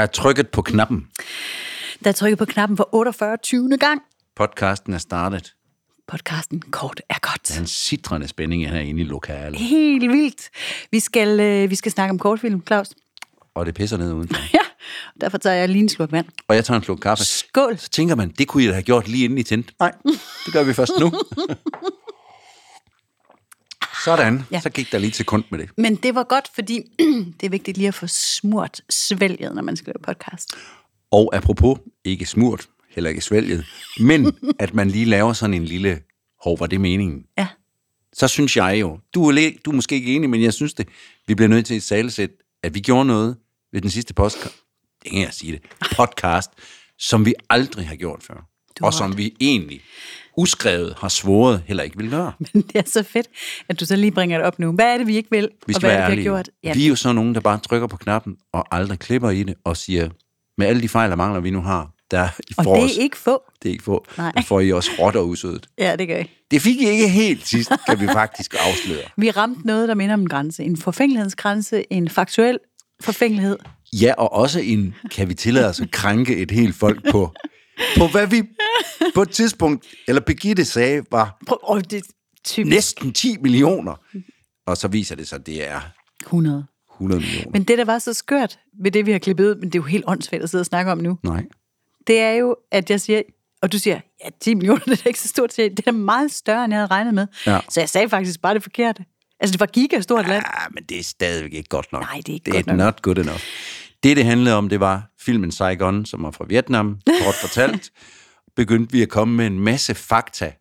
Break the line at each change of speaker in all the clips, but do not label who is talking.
Der er trykket på knappen.
Der er trykket på knappen for 48. 20. gang.
Podcasten er startet.
Podcasten Kort er godt.
Der er en sidrende spænding herinde i lokalet.
Helt vildt. Vi skal, øh, vi skal snakke om kortfilm, Claus.
Og det pisser ned udenfor.
Ja, derfor tager jeg lige en sluk vand.
Og jeg tager en sluk kaffe.
Skål.
Så tænker man, det kunne I da have gjort lige inden I tændte. Nej, det gør vi først nu. Sådan,
Ja.
så gik der lige til kund med det.
Men det var godt, fordi det er vigtigt lige at få smurt svælget, når man skal lave podcast.
Og apropos, ikke smurt, heller ikke svælget, men at man lige laver sådan en lille, hov, var det meningen?
Ja.
Så synes jeg jo, du er, du er måske ikke enig, men jeg synes det, vi bliver nødt til et salesæt, at vi gjorde noget ved den sidste podcast, det kan jeg sige det, podcast, som vi aldrig har gjort før.
Du
Og som
ret.
vi egentlig uskrevet har svoret heller ikke vil gøre.
Men det er så fedt, at du så lige bringer det op nu. Hvad er det, vi ikke vil?
Vi
og hvad er det, vi
ærlige.
har gjort? Ja,
Vi er jo sådan nogen, der bare trykker på knappen og aldrig klipper i det og siger, med alle de fejl og mangler, vi nu har, der I
og
får
det
os,
er ikke få.
det er ikke få,
Nej.
der får I også råt og usødet.
Ja, det gør I.
Det fik I ikke helt sidst, kan vi faktisk afsløre.
Vi ramte noget, der minder om en grænse. En forfængelighedsgrænse, en faktuel forfængelighed.
Ja, og også en, kan vi tillade os at krænke et helt folk på, på hvad vi på et tidspunkt, eller Birgitte sagde, var
Prøv, oh, det typisk
næsten 10 millioner. Og så viser det sig, at det er
100.
100 millioner.
Men det, der var så skørt ved det, vi har klippet ud, men det er jo helt åndssvagt at sidde og snakke om nu,
Nej.
det er jo, at jeg siger, og du siger, ja, 10 millioner, det er ikke så stort. Det er da meget større, end jeg havde regnet med.
Ja.
Så jeg sagde faktisk bare det forkerte. Altså, det var gigastort land.
Ja, men det er stadigvæk ikke godt nok.
Nej, det er ikke
det
godt
er
nok.
not good enough. Det, det handlede om, det var filmen Saigon, som var fra Vietnam, kort fortalt. Begyndte vi at komme med en masse fakta,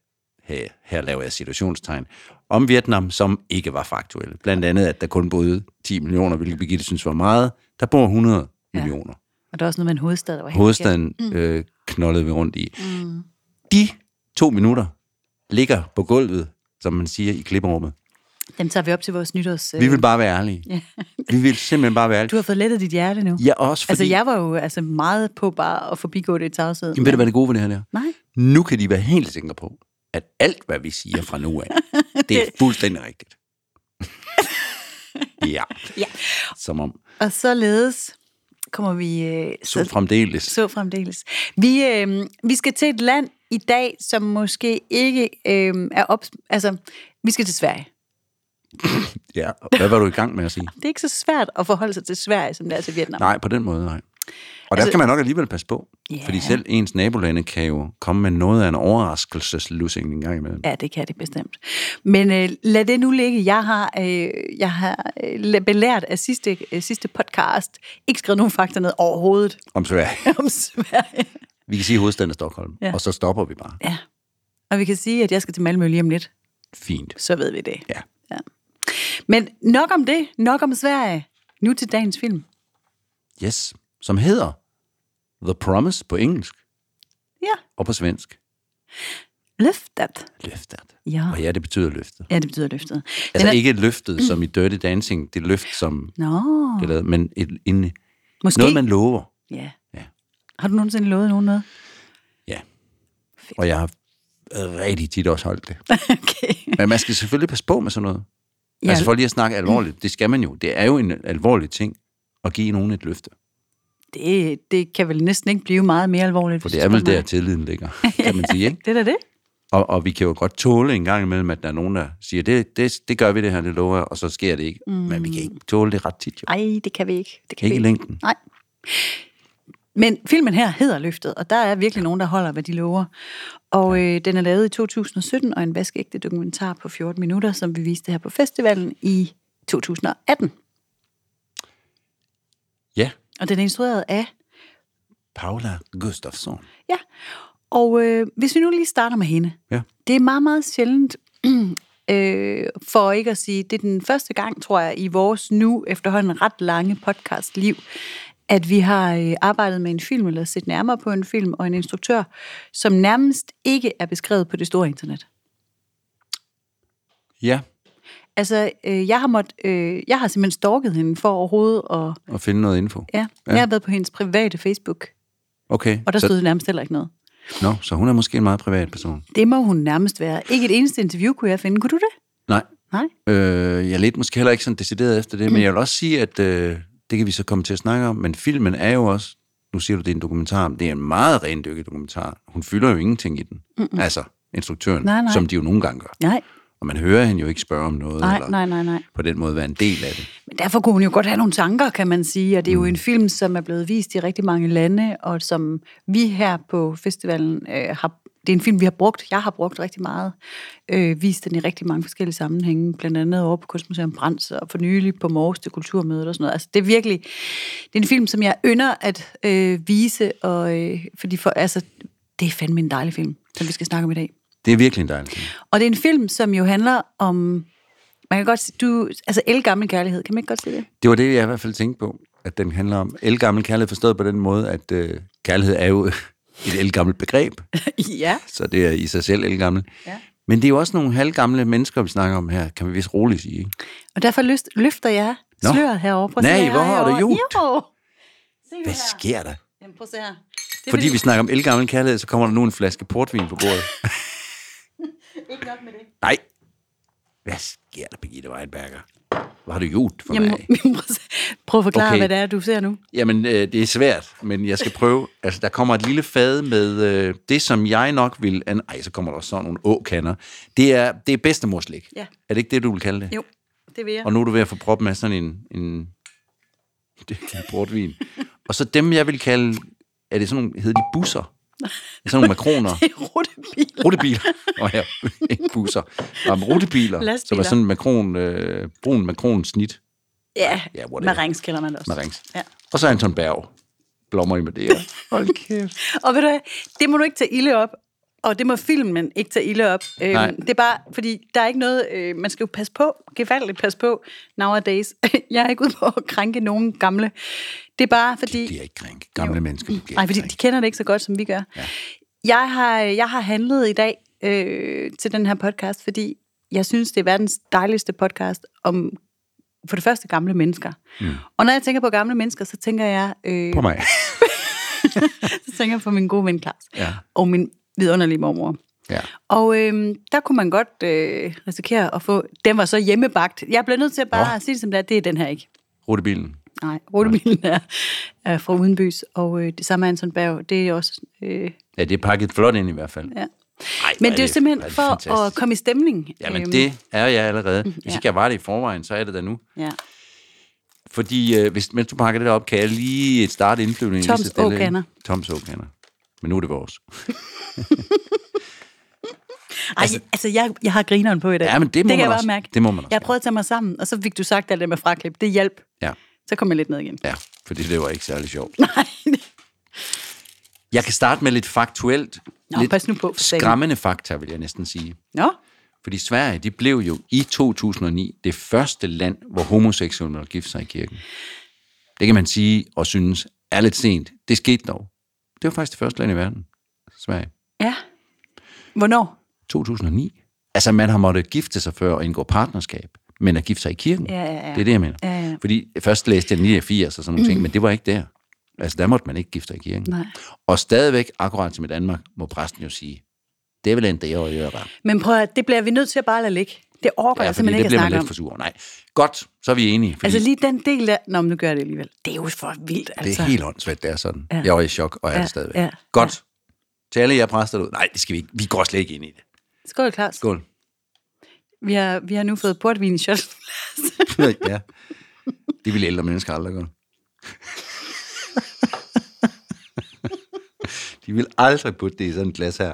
her, her laver jeg situationstegn, om Vietnam, som ikke var faktuelle. Blandt andet, at der kun boede 10 millioner, hvilket Birgitte synes var meget. Der bor 100
Ja.
millioner.
Og der er også noget med en hovedstad, der var
Hovedstaden øh, knoldede vi rundt i. Mm. De to minutter ligger på gulvet, som man siger, i klipperummet.
Dem tager vi op til vores nytårs...
Vi vil bare være ærlige.
Ja.
Vi vil simpelthen bare være ærlige.
Du har fået lettet dit hjerte nu.
Ja, også fordi...
Altså, jeg var jo altså, meget på bare at forbigå det i tavshed.
Jamen, ved du, hvad det gode ved det her er?
Nej.
Nu kan de være helt sikre på, at alt, hvad vi siger fra nu af, det er fuldstændig rigtigt. ja.
Ja.
Som om
Og således kommer vi... Øh,
så fremdeles.
så fremdeles. Vi, øh, vi skal til et land i dag, som måske ikke øh, er op... Altså, vi skal til Sverige.
Ja. Hvad var du i gang med at sige?
Det er ikke så svært at forholde sig til Sverige, som det er til Vietnam.
Nej, på den måde, nej. Og der
Altså-
skal man nok alligevel passe på.
Ja.
Fordi selv ens nabolande kan jo komme med noget af en overraskelseslussing en gang imellem.
Ja, det kan det bestemt. Men øh, lad det nu ligge. Jeg har, øh, jeg har øh, belært af sidste, øh, sidste podcast ikke skrevet nogen fakta ned overhovedet
Om Sverige.
om Sverige.
Vi kan sige hovedstaden af Stockholm,
Ja.
og så stopper vi bare.
Ja. Og vi kan sige, at jeg skal til Malmø lige om lidt.
Fint.
Så ved vi det.
Ja.
ja. Men nok om det. Nok om Sverige. Nu til dagens film.
Yes. Som hedder The Promise på engelsk
Ja.
og på svensk.
Løftet.
Løftet.
Ja.
Og ja, det betyder løftet.
Ja, det betyder løftet.
Altså
er,
ikke løftet som i Dirty Dancing, det løft, som
Nå,
det er lavet, men et, en,
måske.
noget, man lover.
Ja.
Ja.
Har du nogensinde lovet nogen noget?
Ja. Og jeg har rigtig tit også holdt det.
Okay.
Men man skal selvfølgelig passe på med sådan noget.
Ja.
Altså for lige at snakke alvorligt, det skal man jo. Det er jo en alvorlig ting at give nogen et løfte.
Det, det kan vel næsten ikke blive meget mere alvorligt.
For det er vel der, tilliden ligger, kan man sige. Ikke?
Det er da det.
Og, og vi kan jo godt tåle en gang imellem, at der er nogen, der siger, det, det, det gør vi det her, det lover og så sker det ikke. Mm. Men vi kan ikke tåle det ret tit, jo.
Ej, det kan vi ikke. Det kan
Ikke
vi
længden.
Nej. Men filmen her hedder Løftet, og der er virkelig nogen, der holder, hvad de lover. Og øh, den er lavet i 2017, og en vaskeægte dokumentar på 14 minutter, som vi viste her på festivalen i 2018.
Ja,
Og den er instrueret af,
Paula Gustafsson.
ja, og øh, hvis vi nu lige starter med hende.
Ja.
Det er meget, meget sjældent, øh, for ikke at sige, det er den første gang, tror jeg, i vores nu efterhånden ret lange podcastliv, at vi har øh, arbejdet med en film, eller set nærmere på en film, og en instruktør, som nærmest ikke er beskrevet på det store internet.
Ja,
Altså, øh, jeg har måtte, øh, jeg har simpelthen stalket hende for overhovedet, og
og finde noget info.
ja, ja. jeg har været på hendes private Facebook,
Okay,
og der
så,
stod nærmest heller ikke noget.
no, så hun er måske en meget privat person.
Det må hun nærmest være. Ikke et eneste interview kunne jeg finde. Kunne du det?
Nej,
Nej.
øh, jeg ledte måske heller ikke sådan decideret efter det, men jeg vil også sige, at øh, Det kan vi så komme til at snakke om, men filmen er jo også, nu siger du, det er en dokumentar, men det er en meget rendykket dokumentar. Hun fylder jo ingenting i den. Mm-mm. Altså, instruktøren,
Nej, nej.
som de jo nogle gange gør.
Nej,
Og man hører hende jo ikke spørge om noget,
nej,
eller
nej, nej, nej.
på den måde være en del af det.
Men derfor kunne hun jo godt have nogle tanker, kan man sige. Og det er
Mm.
jo en film, som er blevet vist i rigtig mange lande, og som vi her på festivalen øh, har... Det er en film, vi har brugt. Jeg har brugt rigtig meget. Øh, vist den i rigtig mange forskellige sammenhænge. Blandt andet over på Kunstmuseum Brands og for nylig på Mors til Kulturmødet og sådan noget. Altså, det er virkelig... Det er en film, som jeg ynder at øh, vise, og, øh, fordi for, altså, det er fandme en dejlig film, som vi skal snakke om i dag.
Det er virkelig en dejlig film.
Og det er en film, som jo handler om... Man kan godt sige, du, altså elgammel kærlighed, kan man ikke godt sige det?
Det var det, jeg i hvert fald tænkte på, at den handler om elgammel kærlighed, forstået på den måde, at øh, kærlighed er jo et elgammelt begreb,
ja.
så det er i sig selv elgammel.
Ja.
Men det er jo også nogle halvgamle mennesker, vi snakker om her, kan vi vist roligt sige. Ikke?
Og derfor lyst, løfter jeg
Nå.
sløret herovre. Prøv
Nej, hvor har du gjort?
Jo.
Hvad sker der?
Jamen, prøv at se her. Det er
Fordi vi snakker om elgammel kærlighed, så kommer der nu en flaske portvin på bordet.
Ikke nok med det.
Nej. Hvad sker der, Birgitte Weinberger? Hvad har du gjort for
Jamen,
mig?
prøv, at forklare,
Okay.
hvad det er, du ser nu.
Jamen, øh, det er svært, men jeg skal prøve. Altså, der kommer et lille fad med øh, det, som jeg nok vil... An- Ej, så kommer der også sådan nogle åkander. Det er, det er bedstemorslik.
Ja.
Er det ikke det, du vil kalde det?
Jo, det vil jeg.
Og nu er du ved at få proppen af sådan en, en, det er portvin. Og så dem, jeg vil kalde... Er det sådan nogle... Hedder de busser? Sådan nogle makroner.
Det er rutebiler.
Rutebiler. Oh, ja, ikke busser. Men rutebiler, som er
Lastbiler.
sådan en makron, øh, brun makron snit.
Ja,
Ja, whatever.
marings kalder man det også.
Marings.
Ja.
Og så Anton Berg. Blommer i Madeira. Hold kæft.
Og ved du hvad, det må du ikke tage ilde op, og det må filmen ikke tage ilde op. Øhm, det er bare, fordi der er ikke noget, øh, man skal jo passe på, gevaldigt passe på nowadays. Jeg er ikke ude på at krænke nogen gamle. Det er bare fordi...
De bliver ikke krænket. Gamle jo. mennesker bliver
Nej, fordi de
krænket.
kender det ikke så godt, som vi gør. Ja. Jeg, har, jeg har handlet i dag øh, til den her podcast, fordi jeg synes, det er verdens dejligste podcast om for det første gamle mennesker. Mm. Og når jeg tænker på gamle mennesker, så tænker jeg, øh,
På mig.
så tænker jeg på min gode ven Claus.
Ja.
Og min vidunderlige mormor.
Ja.
Og øh, der kunne man godt øh, risikere at få... Den var så hjemmebagt. Jeg bliver nødt til at bare
Nå.
sige det som det er. Det er den her ikke.
Rutebilen.
Nej, rutebilen er, er fra Udenbys, og øh, det samme er Anton Berg. Det er også... Øh,
Ja, det er pakket flot ind i hvert fald.
ja.
Ej,
Men det er jo simpelthen
hvor
for
fantastisk.
at komme i stemning.
Jamen,
Øhm,
det er jeg allerede. Hvis
ja.
ikke jeg var det i forvejen, så er det da nu.
Ja.
Fordi øh, hvis, mens du pakker det op, kan jeg lige starte indflyvning.
Toms åkander.
Toms åkander. Men nu er det vores.
Ej, altså, altså jeg, jeg har grineren på i dag.
Ja, men det må
det kan
man
jeg bare
også.
mærke.
Det må man også
Jeg prøvet at tage mig sammen, og så fik du sagt alt det med fraklip. Det hjalp.
Ja,
Så kom jeg lidt ned igen.
ja. Fordi det var ikke særlig sjovt.
Nej.
Jeg kan starte med lidt faktuelt.
Nå,
lidt
pas nu på, for
skræmmende fakta, vil jeg næsten sige.
Nå,
Fordi Sverige, de blev jo i 2009 det første land, hvor homoseksuelle måtte gifte sig i kirken. Det kan man sige og synes er lidt sent. Det skete dog. Det var faktisk det første land i verden. Sverige.
ja. Hvornår?
2009. Altså, man har måttet gifte sig før og indgå partnerskab, men at gifte sig i kirken.
Ja, ja, ja.
Det er det, jeg mener.
Ja, ja.
Fordi først læste jeg 89 og sådan nogle ting, men det var ikke der. Altså, der måtte man ikke gifte sig i kirken.
Nej.
Og stadigvæk, akkurat som i Danmark, må præsten jo sige, det vil endda jeg gøre.
Men prøv at, det bliver vi nødt til at bare lade ligge. Det overgår
Ja,
jeg simpelthen
det
ikke at
bliver man lidt for sur. Nej, godt, så er vi enige. Fordi
Altså lige den del der... Nå, men nu gør jeg det alligevel. Det er jo for vildt,
det
altså.
er helt åndssvagt, det er sådan.
Ja.
Jeg var i chok, og er
Ja,
det stadigvæk.
ja,
Godt. Til alle jer præster derude. Nej, det skal vi ikke. Vi går slet ikke ind i det.
Skål, Claus.
Skål.
Vi har, vi har nu fået portvin i shot.
ja. Det ville ældre mennesker aldrig gøre. De vil aldrig putte det i sådan et glas her.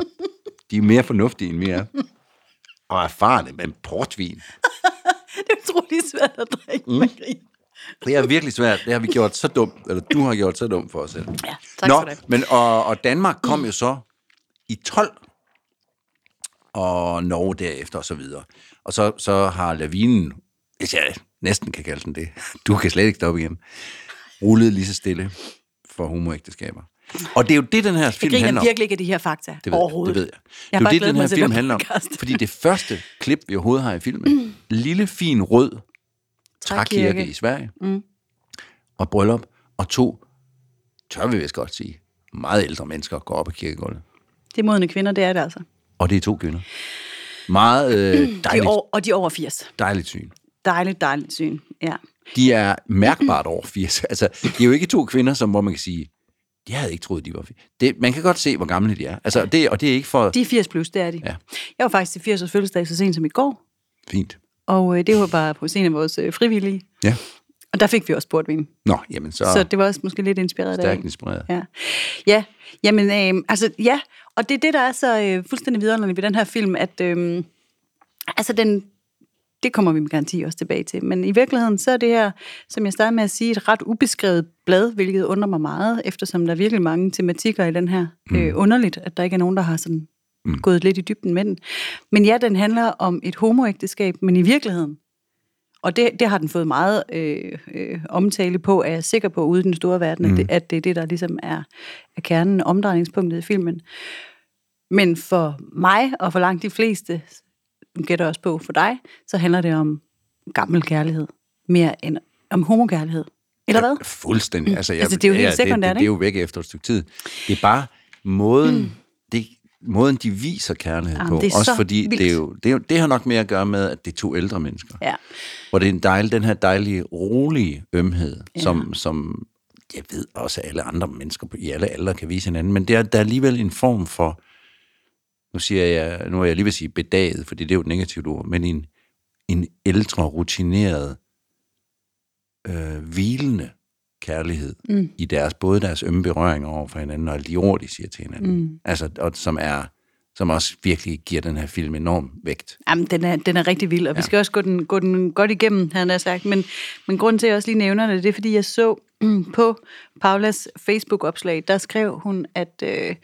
De er mere fornuftige end vi er. Og erfarne, men portvin.
det er utrolig svært at drikke mm.
Det er virkelig svært. Det har vi gjort så dumt, eller du har gjort så dumt for os selv.
Ja, tak
Nå,
du have.
men og, og Danmark kom jo så i 12, og Norge derefter og så videre. Og så, så har lavinen, hvis jeg næsten kan kalde den det, du kan slet ikke stoppe igen, rullet lige så stille for homoægteskaber. Og det er jo det, den her
Jeg
film handler om.
virkelig ikke af de her fakta
Det ved,
overhovedet.
Jeg, det ved jeg.
Jeg
det er jo det, den her film handler om. Fordi det første klip, vi overhovedet har i filmen, mm. lille fin rød trækirke i Sverige, mm. og bryllup, og to, tør vi vist godt sige, meget ældre mennesker går op ad kirkegulvet.
Det er modne kvinder, det er det altså.
Og det er to kvinder. Meget øh,
De
dejligt,
over, og de er over 80.
dejligt syn.
Dejligt, dejligt syn, ja.
De er mærkbart over 80. Altså, de er jo ikke to kvinder, som, hvor man kan sige, de havde ikke troet, de var 80. Det, man kan godt se, hvor gamle de er. Altså, det, og det er ikke for...
De er 80 plus, det er de.
Ja.
Jeg var faktisk til 80 års fødselsdag så sent som i går,
Fint.
og øh, det var bare på scenen af vores øh, frivillige.
Ja.
Og der fik vi også portvin.
Nå, jamen så,
Så det var også måske lidt inspireret af.
stærkt inspireret.
Ja, ja. Jamen, øh, altså, ja, og det er det, der er så øh, fuldstændig vidunderligt ved den her film, at øh, altså den, det kommer vi med garanti også tilbage til, men i virkeligheden så er det her, som jeg startede med at sige, et ret ubeskrevet blad, hvilket undrer mig meget, eftersom der er virkelig mange tematikker i den her. Mm. Øh, underligt, at der ikke er nogen, der har sådan mm. gået lidt i dybden med den. Men ja, den handler om et homoægteskab, men i virkeligheden, og det, det har den fået meget øh, øh, omtale på, er jeg sikker på, ude i den store verden, mm. at, det, at det er det, der ligesom er, er kernen, omdrejningspunktet i filmen. Men for mig, og for langt de fleste, gætter også på for dig, så handler det om gammel kærlighed, mere end om homokærlighed. Eller hvad?
Fuldstændig. Altså, jeg,
Altså, det er jo helt
det,
sekundært,
det, det, er jo væk efter et stykke tid. Det er bare måden, mm. det, måden de viser kærlighed
Jamen,
på.
det
Også
så
fordi,
vildt.
det, er jo, det, er jo, det har nok mere at gøre med, at det er to ældre mennesker.
Ja.
Hvor det er en dejlig, den her dejlige, rolige ømhed,
Ja.
som, som jeg ved også, at alle andre mennesker i alle aldre kan vise hinanden. Men det er, der er alligevel en form for, nu siger jeg, nu er jeg lige ved at sige bedaget, fordi det er jo et negativt ord, men en, en ældre, rutineret, øh, hvilende kærlighed mm. i deres, både deres ømme berøringer over for hinanden, og alle de ord, de siger til hinanden. Mm. Altså, og som er, som også virkelig giver den her film enorm vægt.
Jamen, den er, den er rigtig vild, og ja. vi skal også gå den, gå den godt igennem, havde jeg sagt. Men, men grunden til, at jeg også lige nævner det, det er, fordi jeg så mm, på Paulas Facebook-opslag, der skrev hun, at øh,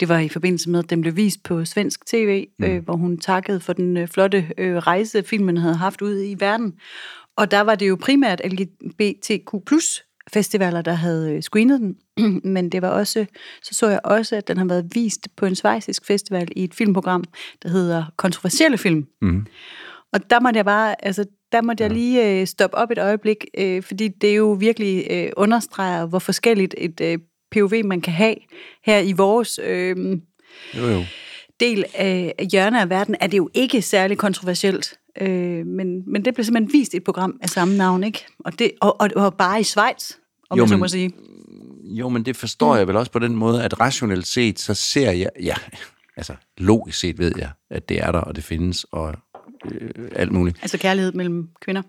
det var i forbindelse med, at den blev vist på svensk tv, mm. øh, hvor hun takkede for den øh, flotte øh, rejse, filmen havde haft ude i verden. Og der var det jo primært LGBTQ festivaler, der havde øh, screenet den, men det var også, så så jeg også, at den har været vist på en svejsisk festival i et filmprogram, der hedder Kontroversielle Film.
Mm.
Og der måtte jeg bare, altså, der måtte jeg lige øh, stoppe op et øjeblik, øh, fordi det jo virkelig øh, understreger, hvor forskelligt et øh, POV man kan have her i vores øh,
Jo, jo.
del af af hjørne af verden, er det jo ikke særlig kontroversielt. Øh, men, men det blev simpelthen vist i et program af samme navn, ikke? Og, det, og, og, og bare i Schweiz, om
Jo,
man så må sige.
Jo, men det forstår jeg vel også på den måde, at rationelt set, så ser jeg, ja, altså logisk set ved jeg, at det er der, og det findes, og øh, alt muligt.
Altså kærlighed mellem kvinder.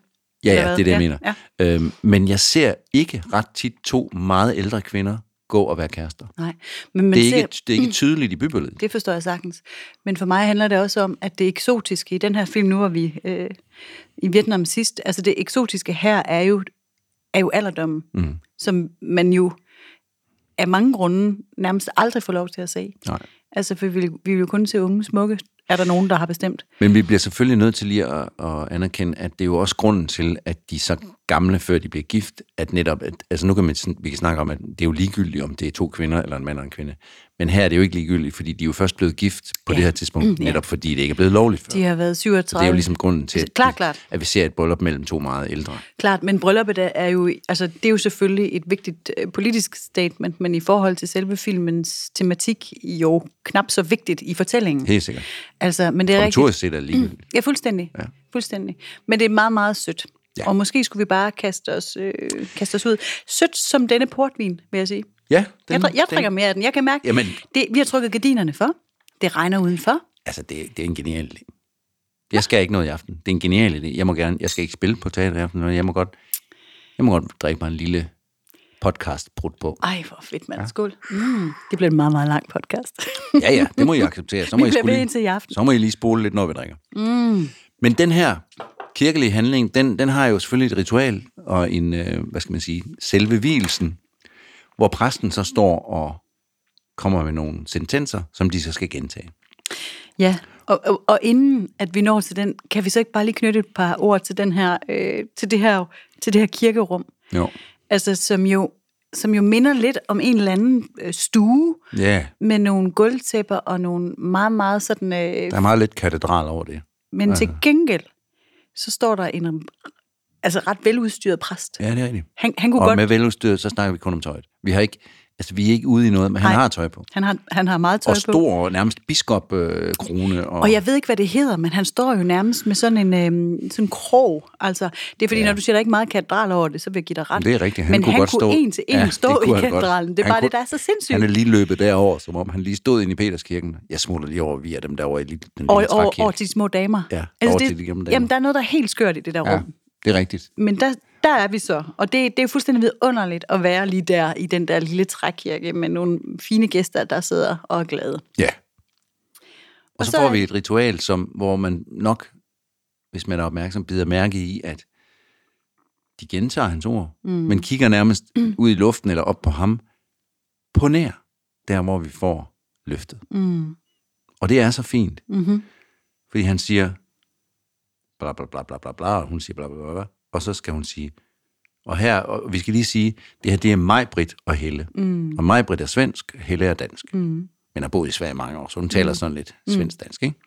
Ja, ja, det er det, jeg
Ja,
mener. Øhm, men jeg ser ikke ret tit to meget ældre kvinder gå og være kærester.
Nej. Men man
Det er,
ser,
ikke, det er ikke tydeligt i bybilledet.
Det forstår jeg sagtens. Men for mig handler det også om, at det eksotiske i den her film, nu var vi øh, i Vietnam sidst, altså det eksotiske her er jo, er jo alderdommen, mm. som man jo af mange grunde nærmest aldrig får lov til at se.
Nej.
Altså, for vi vil, vi vil jo kun se unge smukke, er der nogen, der har bestemt.
Men vi bliver selvfølgelig nødt til lige at, at anerkende, at det er jo også grunden til, at de så gamle, før de bliver gift, at netop, at, altså nu kan man, vi kan snakke om, at det er jo ligegyldigt, om det er to kvinder, eller en mand og en kvinde. Men her er det jo ikke ligegyldigt, fordi de er jo først blevet gift på ja. det her tidspunkt, netop fordi det ikke er blevet lovligt før.
De har været 37.
Det er jo ligesom grunden til, at,
Klart,
vi-
klart.
at vi ser et bryllup mellem to meget ældre.
Klart, men brylluppet er- jo, altså det er jo selvfølgelig et vigtigt øh, politisk statement, men i forhold til selve filmens tematik, jo knap så vigtigt i fortællingen.
Helt sikkert.
Altså, men det er rigtigt.
Set er det ligegyldigt.
Ja, fuldstændig. Ja. Fuldstændig. Men det er meget, meget sødt.
Ja.
Og måske skulle vi bare kaste os, øh, kaste os ud. Sødt som denne portvin, vil jeg sige.
Ja,
Den, jeg, jeg drikker mere af den. Jeg kan mærke,
Jamen-
det, vi har trukket gardinerne for. Det regner udenfor.
Altså, det, det er en genial idé. Jeg skal ikke noget i aften. Det er en genial idé. Jeg må gerne, jeg skal ikke spille på teater i aften, men jeg må godt, jeg må godt drikke mig en lille podcast brudt på.
Ej, hvor fedt, mand. Ja. Skål. Mm, det bliver en meget, meget lang podcast.
Ja, ja, det må I acceptere. Så må,
Vi
I, lige,
indtil i aften.
så må I lige spole lidt, når vi drikker. Mm. Men den her kirkelige handling, den, den har jo selvfølgelig et ritual og en, øh, hvad skal man sige, selve hvilesen, hvor præsten så står og kommer med nogle sentenser, som de så skal gentage.
Ja, og, og, og inden at vi når til den, kan vi så ikke bare lige knytte et par ord til, den her, øh, til, det, her, til det her kirkerum?
Jo.
Altså, som jo, som jo minder lidt om en eller anden øh, stue,
Ja,
med nogle gulvtæpper og nogle meget, meget sådan... Øh,
der er meget lidt katedral over det.
men til gengæld, så står der en altså ret veludstyret præst.
Ja, det er rigtigt.
Han, han kunne
Og
godt...
med veludstyret, så snakker vi kun om tøjet. Vi har ikke Altså, vi er ikke ude i noget, men han
Nej.
har tøj på.
Han har, han har meget tøj
Og
på.
stor, nærmest biskop-krone. og,
Og jeg ved ikke, hvad det hedder, men han står jo nærmest med sådan en øhm, sådan krog. Altså, det er fordi, ja. når du siger, der er ikke meget katedral over det, så vil jeg give dig ret.
Det er rigtigt. Han
men
kunne
han
godt
kunne
stå-
en til en
Ja,
stå i
han
katedralen. Det er
Han
bare
kunne-
det, der er så sindssygt.
Han er lige løbet derover, som om han lige stod inde i Peterskirken. Jeg smutter lige over via dem derovre i lille- den lille
over,
trækirke.
over til de små damer.
Ja, over
det,
til de gamle damer.
Jamen, der er noget, der er helt skørt i det der
Ja,
rum.
Det er rigtigt.
Men der, der er vi så. Og det, det er fuldstændig vidunderligt at være lige der i den der lille trækirke med nogle fine gæster, der sidder og er glade.
Ja. Og,
Og
så,
så
får vi et ritual, som, hvor man nok, hvis man er opmærksom, bider mærke i, at de gentager hans ord, mm. men kigger nærmest mm. ud i luften eller op på ham, på nær, der hvor vi får løftet.
Mm.
Og det er så fint,
Mm-hmm.
fordi han siger, bla bla bla bla bla bla, og hun siger bla bla bla, bla, og så skal hun sige, og her, og vi skal lige sige, det her det er mig, Britt og Helle. Mm. Og mig, Britt er svensk, Helle er dansk. Mm. Men har boet i Sverige mange år, så hun taler sådan lidt svensk-dansk, ikke?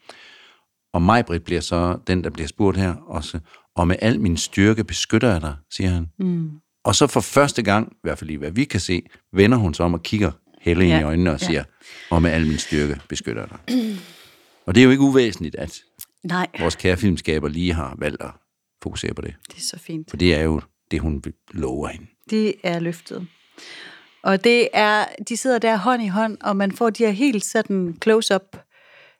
Og mig, Britt, bliver så den, der bliver spurgt her også, og med al min styrke beskytter jeg dig, siger han. Mm. Og så for første gang, i hvert fald lige hvad vi kan se, vender hun sig om og kigger Helle ja. ind i øjnene og
ja.
siger, og med al min styrke beskytter jeg dig. Og det er jo ikke uvæsentligt, at
Nej,
vores kære filmskaber lige har valgt at fokusere på det.
det er så fint.
For det er jo det, hun lover hende.
Det er løftet. Og det er, de sidder der hånd i hånd, og man får de her helt sådan close-up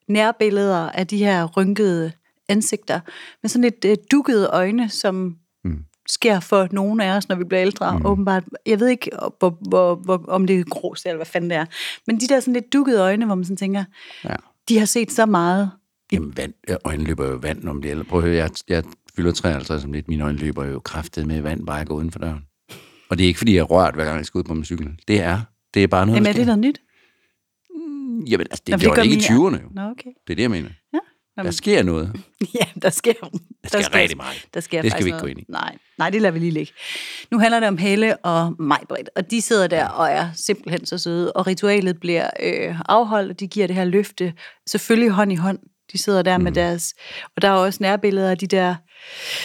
nærbilleder af de her rynkede ansigter, med sådan lidt øh, dukkede øjne, som mm. sker for nogle af os, når vi bliver ældre, mm. åbenbart. Jeg ved ikke, hvor, hvor, hvor, om det er grus eller hvad fanden det er, men de der sådan lidt dukkede øjne, hvor man sådan tænker,
Ja.
de har set så meget.
Jamen, vand, øjnene løber jo vand, man bliver ældre. Prøv at høre, jeg, jeg fylder 53 om lidt. Mine øjne løber jo kraftet med vand, bare jeg går uden for døren. Og det er ikke, fordi jeg er rørt, hver gang jeg skal ud på min cykel. Det er, det er bare noget,
Jamen,
der
er det
sker.
noget nyt?
Jamen, altså, det,
Nå,
det,
det
det ikke i
min-
20'erne jo.
Nå, okay.
Det er det, jeg mener.
Ja.
Der
Jamen,
sker noget.
Ja, der sker, der
sker rigtig meget.
Der sker
Det skal vi ikke gå
noget.
ind i.
Nej, nej, det lader vi lige ligge. Nu handler det om Helle og Majbrit, og de sidder der og er simpelthen så søde, og ritualet bliver øh, afholdt, og de giver det her løfte, selvfølgelig hånd i hånd. De sidder der mm. med deres... Og der er også nærbilleder af de der...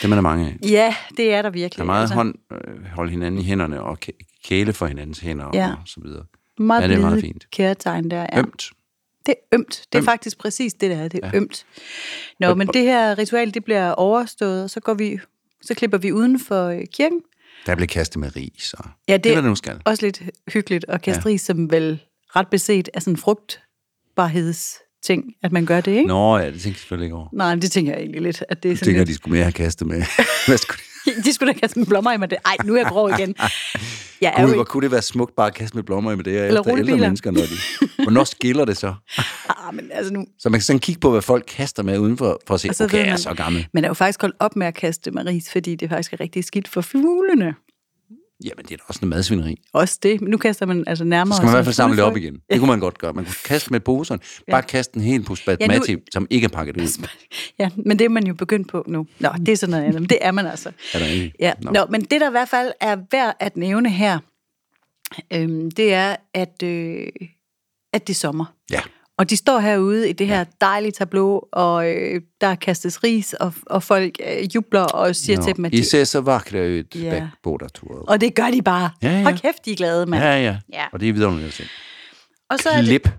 Det er der mange af.
Ja, det er der virkelig.
Der er meget altså. hånd, øh, holde hinanden i hænderne og kæ- kæle for hinandens hænder
Ja.
og så videre.
meget
Ja, det er meget fint.
kærtegn der. Ja.
Ømt.
Det er ømt. Det er
Ømt.
faktisk præcis det, der er. Det er ja. ømt. Nå, men det her ritual, det bliver overstået, og så går vi... Så klipper vi uden for øh, kirken.
Der blev kastet med ris. Og
Ja, det,
det er der nu skal.
også lidt hyggeligt at kaste ja. ris, som vel ret beset er sådan en frugtbarhedsting, at man gør det, ikke?
Nå ja, det tænkte jeg selvfølgelig ikke over.
Nej, det tænker jeg egentlig lidt, at det er sådan
tænker,
lidt...
de skulle mere have kastet med. Hvad skulle de?
De skulle da kaste med blommer i mig. Det. Ej, nu er jeg grov igen. Jeg er
Gud,
jo
hvor kunne det være smukt bare at kaste med blommer i med det her
Eller
efter ældre mennesker, når de... Hvornår skiller det så?
Ah, men altså nu...
Så man kan sådan kigge på, hvad folk kaster med udenfor, for at se,
så
okay,
ved
jeg er
man-
så gammel.
Men er jo faktisk holdt op med at kaste med ris, fordi det faktisk er rigtig skidt for fuglene.
Jamen, det er da også noget madsvineri.
Også det. Men nu kaster man altså nærmere...
Så skal man i hvert fald samle det op igen. Det kunne man godt gøre. Man kunne kaste med poserne. Bare kaste en hel pose basmati,
nu-
som ikke er pakket ud.
Ja, men det er man jo begyndt på nu. Nå, det er sådan noget andet. Men det er man altså.
Er der ikke?
Ja.
Nå.
Nå, men det der i hvert fald er værd at nævne her, øhm, det er, at, øh, at det er sommer.
Ja.
Og de står herude i det her dejlige tableau, og øh, der kastes ris, og, og folk øh, jubler og siger
Nå,
til dem, at de...
I ser så vakre ud,
Ja.
ja. båda to.
Og det gør de bare.
Ja, ja.
Hold kæft, de er glade, mand.
Ja, ja.
Ja.
Og det er vidunderligt at se.
Og så er det
Klip.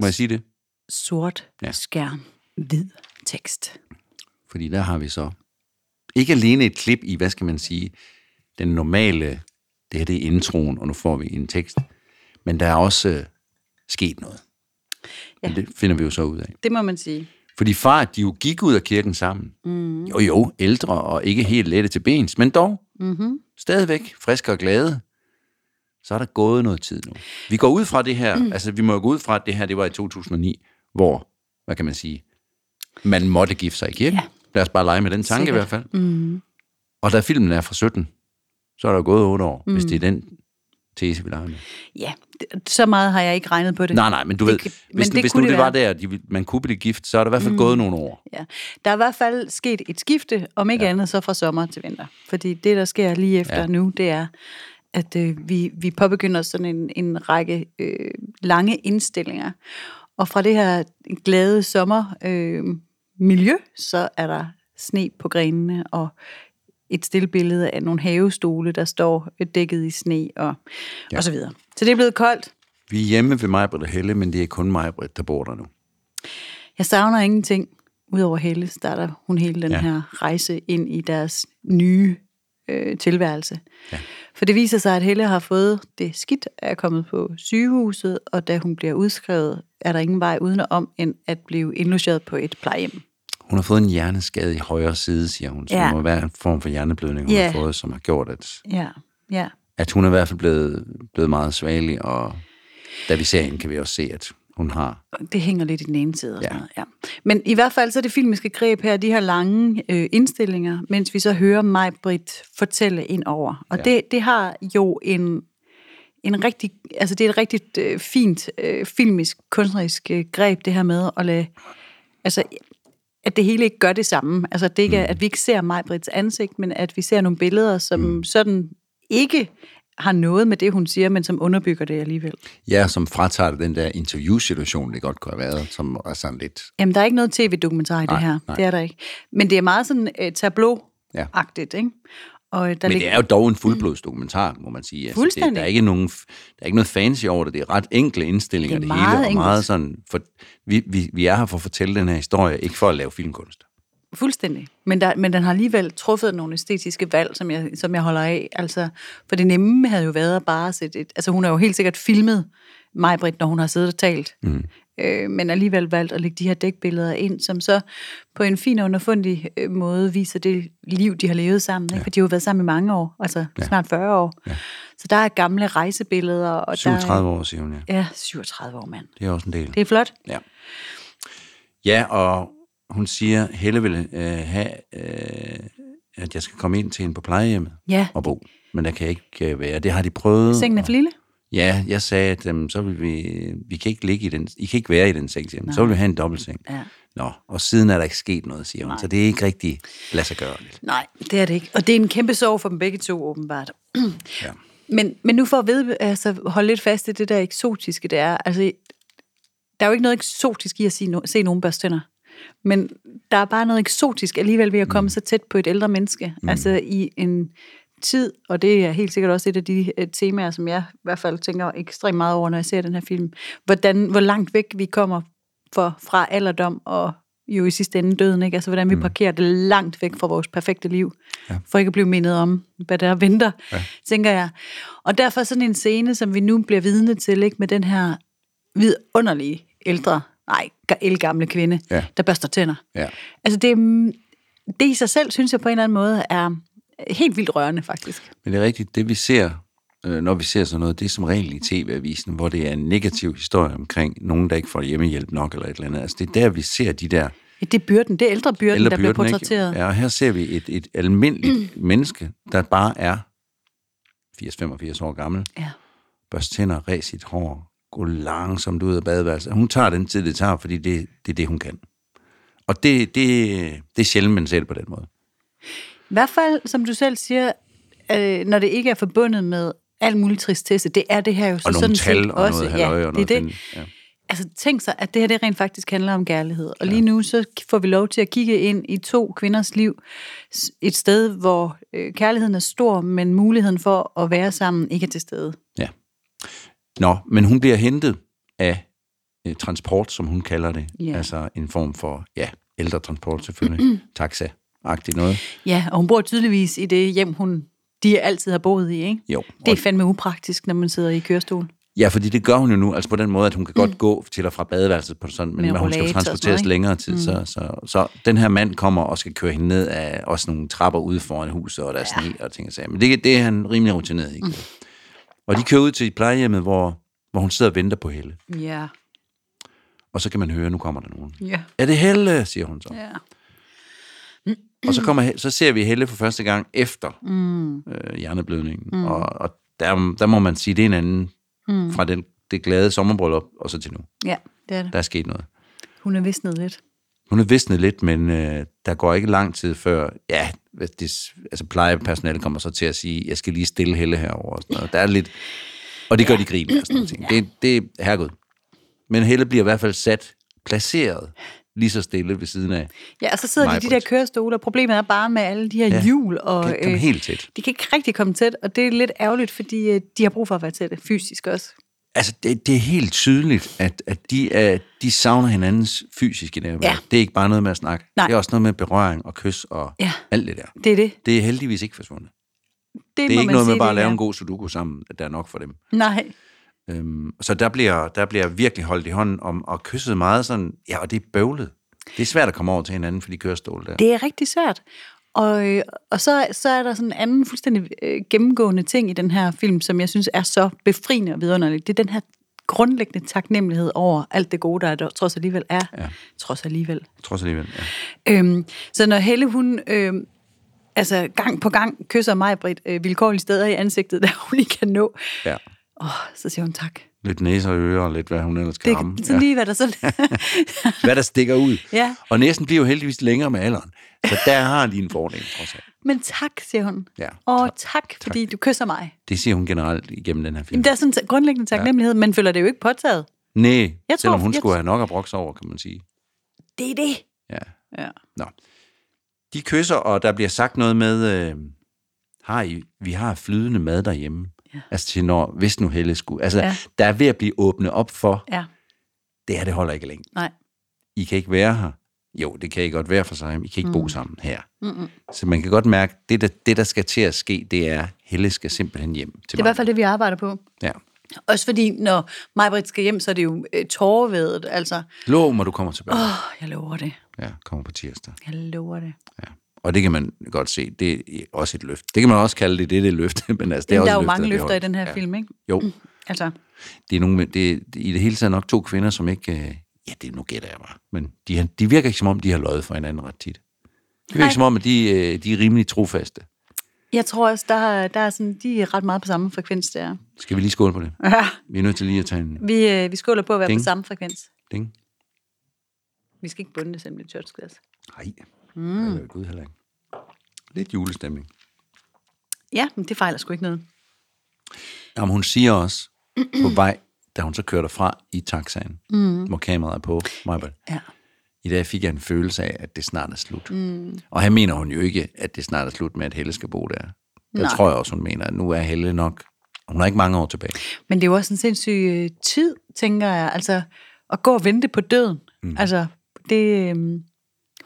Må jeg sige det?
sort
Ja.
ja. skærm, hvid tekst.
Fordi der har vi så ikke alene et klip i, hvad skal man sige, den normale, det her det er introen, og nu får vi en tekst, men der er også øh, sket noget. Ja. Men det finder vi jo så ud af.
Det må man sige.
Fordi far, de jo gik ud af kirken sammen. Mm. Jo, jo, ældre og ikke helt lette til bens, men dog
Mm-hmm.
stadigvæk friske og glade. Så er der gået noget tid nu. Vi går ud fra det her, mm. altså vi må jo gå ud fra, at det her, det var i 2009, hvor, hvad kan man sige, man måtte gifte sig i kirken. Ja. Lad os bare lege med den tanke
Sikkert.
i hvert fald. Mm. Og da filmen er fra 17, så er der gået 8 år, mm. hvis det er den tese, vi leger med.
Ja, så meget har jeg ikke regnet på det.
Nej, nej, men du
Det
ved, hvis,
men det
hvis nu
det
det var der, de, man kunne blive gift, så er der i hvert fald mm. gået nogle år.
Ja. Der er i hvert fald sket et skifte, om ikke ja. andet så fra sommer til vinter. Fordi det, der sker lige efter
Ja.
nu, det er, at øh, vi, vi påbegynder sådan en, en række øh, lange indstillinger. Og fra det her glade sommer øh, miljø, så er der sne på grenene, og et stillbillede af nogle havestole, der står dækket i sne og, ja. og så videre. Så det er blevet koldt.
Vi er hjemme ved mig, og Helle, men det er kun mig, der bor der nu.
Jeg savner ingenting. Udover Helle starter hun hele den
ja.
her rejse ind i deres nye øh, tilværelse.
Ja.
For det viser sig, at Helle har fået det skidt, er kommet på sygehuset, og da hun bliver udskrevet, er der ingen vej udenom, end at blive indlogeret på et plejehjem.
Hun har fået en hjerneskade i højre side, siger hun. Så
Ja.
det må være en form for hjerneblødning, hun
Ja.
har fået, som har gjort, at,
Ja, ja.
at hun er i hvert fald blevet, blevet meget svagelig, og da vi ser hende, kan vi også se, at hun har...
Det hænger lidt i den ene side. Og
Ja.
sådan noget, ja. Men i hvert fald så er det filmiske greb her, de her lange øh, indstillinger, mens vi så hører mig, Britt, fortælle ind over. Og
Ja.
det, det har jo en, en rigtig, altså det er et rigtig øh, fint øh, filmisk, kunstnerisk øh, greb, det her med at lade, altså at det hele ikke gør det samme. Altså det ikke er, at vi ikke ser mig, Brits ansigt, men at vi ser nogle billeder, som mm. sådan ikke har noget med det, hun siger, men som underbygger det alligevel.
Ja, som fratager den der interviewsituation, det godt kunne have været, som er sådan lidt...
Jamen, der er ikke noget tv-dokumentar i
Nej,
det her.
nej.
Det er der ikke. Men det er meget sådan uh, tableau-agtigt, ikke? Og øh, der
Men det er jo dog en fuldblodsdokumentar, må man sige. Altså, det, der, er ikke nogen, der er ikke noget fancy over det. Det er ret enkle indstillinger,
Det
det,
er
hele.
meget
Og meget sådan, for, vi, vi, vi er her for at fortælle den her historie, ikke for at lave filmkunst.
Fuldstændig. Men, der, men den har alligevel truffet nogle æstetiske valg, som jeg, som jeg holder af. Altså, for det nemme havde jo været at bare sætte et... Altså, hun har jo helt sikkert filmet mig, Britt, når hun har siddet og talt. Mm. Øh, men alligevel valgt at lægge de her dækbilleder ind, som så på en fin og underfundig øh, måde viser det liv, de har levet sammen. Ikke? For de har jo været sammen i mange år, altså ja. snart 40 år. Ja. Så der er gamle rejsebilleder. Og
37
der er,
år, siger hun, ja.
Ja, 37 år, mand.
Det er også en del.
Det er flot.
Ja. Ja, og hun siger, Helle vil øh, have, øh, at jeg skal komme ind til hende på plejehjemmet
Ja.
og bo. Men der kan jeg ikke øh, være. Det har de prøvet.
Sengen er for lille.
Ja, jeg sagde, at um, så vil vi, vi kan ikke ligge i den, I kan ikke være i den seng, siger hun. så vil vi have en dobbeltseng.
Ja.
Nå, og siden er der ikke sket noget, siger hun.
Nej.
Så det er ikke rigtig lade sig gøre.
Nej, det er det ikke. Og det er en kæmpe sorg for dem begge to, åbenbart.
Ja.
Men, men nu for at ved, altså, holde lidt fast i det der eksotiske, det er, altså, der er jo ikke noget eksotisk i at se, no, se nogen børste tænder. Men der er bare noget eksotisk alligevel ved at komme mm. så tæt på et ældre menneske. Mm. Altså i en tid, og det er helt sikkert også et af de uh, temaer, som jeg i hvert fald tænker ekstremt meget over, når jeg ser den her film. Hvordan, hvor langt væk vi kommer for, fra alderdom og jo i sidste ende døden, ikke? Altså, hvordan vi parkerer det langt væk fra vores perfekte liv, ja. for ikke at blive mindet om, hvad der venter, ja. tænker jeg. Og derfor sådan en scene, som vi nu bliver vidne til, ikke? Med den her vidunderlige ældre, nej, elgamle kvinde,
Ja.
der børster tænder.
Ja.
Altså, det, er- det i sig selv, synes jeg på en eller anden måde, er helt vildt rørende, faktisk.
Men det er rigtigt, det vi ser, øh, når vi ser sådan noget, det er som regel i tv-avisen, hvor det er en negativ historie omkring nogen, der ikke får hjemmehjælp nok eller et eller andet. Altså det er der, vi ser de der
Det er byrden, det er ældrebyrden, der bliver
ældrebyrden, ikke?
portrætteret.
Ja, og her ser vi et, et almindeligt mm. menneske, der bare er 80-85 år gammel,
Ja.
børste tænder, ræs sit hår, gå langsomt ud af badeværelset. Hun tager den tid, det tager, fordi det, det er det, hun kan. Og det, det, det er sjældent, man ser det på den måde.
Hvert fald, som du selv siger, øh, når det ikke er forbundet med alt muligt tristesse, det er det her jo så
Og
sådan set
og
også.
noget
ja,
og
det
noget.
er det.
Ja.
Altså tænk sig, at det her det rent faktisk handler om kærlighed. Og lige nu så får vi lov til at kigge ind i to kvinders liv. Et sted, hvor øh, kærligheden er stor, men muligheden for at være sammen ikke er til stede.
Ja. Nå, men hun bliver hentet af eh, transport, som hun kalder det.
Ja.
Altså en form for, ja, ældre transport selvfølgelig. Taxa-agtigt noget.
Ja, og hun bor tydeligvis i det hjem, hun de altid har boet i, ikke?
Jo.
Det er fandme upraktisk, når man sidder i kørestol.
ja, fordi det gør hun jo nu, altså på den måde, at hun kan godt gå til og fra badeværelset på sådan, men når hun skal transporteres
noget,
længere tid, mm. så, så, så den her mand kommer og skal køre hende ned af også nogle trapper ude foran huset, og der er sne og ting og sager. Men det, det er han rimelig rutineret i. Mm. Og de kører ud til plejehjemmet, hvor, hvor hun sidder og venter på Helle.
Ja.
Og så kan man høre, at nu kommer der nogen.
Ja.
Er det Helle, siger hun så.
ja.
Og så, kommer, så ser vi Helle for første gang efter mm. øh, hjerneblødningen. Mm. Og, og der, der må man sige, det er en anden mm. fra den, det glade sommerbryllup og så til nu.
Ja, det er det.
Der er sket noget.
Hun er visnet lidt.
Hun er visnet lidt, men øh, der går ikke lang tid før, ja, det, altså plejepersonalet kommer så til at sige, jeg skal lige stille Helle herover og sådan noget. Der er lidt, og det gør de grin med og sådan noget. ting. Det, det er herregud. Men Helle bliver i hvert fald sat, placeret lige så stille ved siden af.
Ja, og så sidder de i de der kørestole, og problemet er bare med alle de her
Ja.
hjul. Og,
Kan komme helt tæt.
De kan ikke rigtig komme tæt, og det er lidt ærgerligt, fordi øh, de har brug for at være tætte fysisk også.
Altså, det, det er helt tydeligt, at, at de, er, de savner hinandens fysiske nærvær.
Ja.
Det er ikke bare noget med at snakke.
Nej.
Det er også noget med berøring og kys og
Ja.
alt det der.
Det er det.
Det er heldigvis ikke forsvundet.
Det,
Det er ikke noget
sige,
med bare at
det
lave en god sudoku sammen, at der er nok for dem.
Nej,
Øhm, så der bliver, der bliver virkelig holdt i hånden om, og kysset meget sådan, ja, og det er bøvlet. Det er svært at komme over til hinanden for de kørestol der.
det er rigtig svært. Og, øh, og så, så er der sådan en anden fuldstændig øh, gennemgående ting i den her film, som jeg synes er så befriende og vidunderligt. Det er den her grundlæggende taknemmelighed over alt det gode, der, er, der trods alligevel er.
Ja.
Trods alligevel.
Trods alligevel, ja.
Øhm, så når Helle, hun øhm, altså gang på gang kysser mig, Britt, øh, vilkårlige steder i ansigtet, der hun ikke kan nå,
ja.
Åh, så siger hun tak.
Lidt næse og ører og lidt, hvad hun ellers kan
Det
ramme.
sådan lige, hvad der sådan...
Hvad der stikker ud.
Ja.
Og næsen bliver jo heldigvis længere med alderen. Så der har de en fordel, trods alt.
Men tak, siger hun.
Ja,
Åh,
tak.
tak, fordi du kysser mig.
Det siger hun generelt igennem den her film.
Jamen, der er sådan en grundlæggende taknemmelighed, men føler det jo ikke påtaget.
Nej,
Jeg tror-
selvom hun
jeg-
skulle have nok at brokse over, kan man sige.
Det er det.
Ja.
Ja.
Nå. De kysser, og der bliver sagt noget med, øh, har I, vi har flydende mad derhjemme. Ja. Altså til når, hvis nu Helle skulle. Altså,
Ja.
der er ved at blive åbnet op for,
Ja,
det her, det holder ikke længe.
nej.
I kan ikke være her. Jo, det kan I godt være for sig, men I kan ikke mm. bo sammen her. Mm-mm. Så man kan godt mærke, det der, det der skal til at ske, det er, Helle skal simpelthen hjem til
Det er i hvert fald det, vi arbejder på.
Ja.
Også fordi, når Majbrit skal hjem, så er det jo øh. Altså,
Lov mig, du kommer tilbage.
åh, jeg lover det.
Ja, kommer på tirsdag.
Jeg lover det.
Ja. Og det kan man godt se, det er også et løft. Det kan man også kalde det, det er det løfte, men altså, det er
Jamen,
også
der er jo mange løfter i den her
ja.
film, ikke?
Jo,
Altså,
det er, nogle, det, er, i det hele taget nok to kvinder, som ikke... øh, Ja, det nu gætter jeg bare. Men de, har- de virker ikke som om, de har løjet for hinanden ret tit. Det virker
Nej.
som om, at de, øh, de er rimelig trofaste.
jeg tror også, der, er- der er sådan, de er ret meget på samme frekvens der.
Skal vi lige skåle på det?
Ja.
Vi er nødt til lige at tage en
Vi, øh, vi skåler på at være
Ding.
på samme frekvens.
ding.
Vi skal ikke bunde det selv med et.
Nej, mm. det er gud heller ikke. Lidt julestemning.
Ja, men det fejler sgu ikke noget.
Jamen, hun siger også på vej, da hun så kører derfra i taxaen, mm. hvor kameraet er på, Majbert.
Ja.
I dag fik jeg en følelse af, at det snart er slut. Mm. Og her mener hun jo ikke, at det snart er slut med, at Helle skal bo der. Der
Nej.
tror jeg også, hun mener, at nu er Helle nok... Hun har ikke mange år tilbage.
Men det er jo også en sindssyg øh, tid, tænker jeg. Altså, at gå og vente på døden. Mm. Altså, det...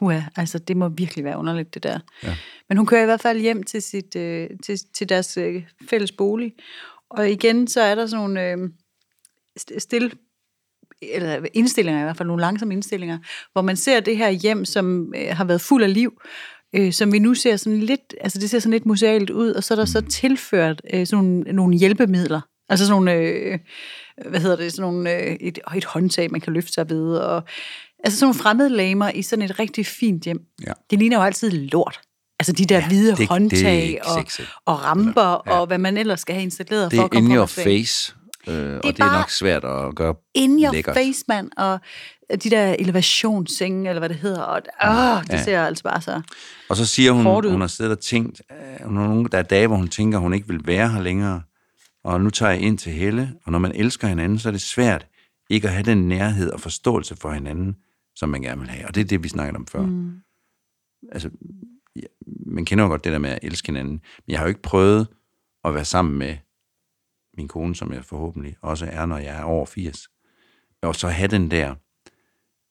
Uha, altså det må virkelig være underligt, det der.
Ja.
Men hun kører i hvert fald hjem til, sit, øh, til, til deres øh, fælles bolig. Og igen, så er der sådan nogle øh, st- stille eller indstillinger, i hvert fald nogle langsomme indstillinger, hvor man ser det her hjem, som øh, har været fuld af liv, øh, som vi nu ser sådan lidt, altså det ser sådan lidt musealt ud, og så er der så tilført øh, sådan nogle, nogle hjælpemidler, altså sådan nogle, øh, hvad hedder det, sådan nogle, øh, et, et håndtag, man kan løfte sig ved, og altså sådan nogle fremmedlamer i sådan et rigtig fint hjem.
Ja.
Det ligner jo altid lort. Altså de der
Ja,
hvide
det- det er
håndtag
ikke
og,
sexet.
og ramper, ja. og hvad man ellers skal have installeret
Det
for
er
at komme
in
frem
your
og tilbage.
face, øh, og det er nok svært at gøre
In your
lækkert.
face, mand, og de der elevationssenge, eller hvad det hedder, og åh, det
Ja.
ser altså bare så...
Og så siger hun, hun har siddet og tænkt, øh, hun har nogle, der er dage, hvor hun tænker, hun ikke vil være her længere, og nu tager jeg ind til Helle, og når man elsker hinanden, så er det svært ikke at have den nærhed og forståelse for hinanden, som man gerne vil have. Og det er det, vi snakkede om før. Mm. Altså, ja, man kender jo godt det der med at elske hinanden, men jeg har jo ikke prøvet at være sammen med min kone, som jeg forhåbentlig også er, når jeg er over 80. Og så have den der,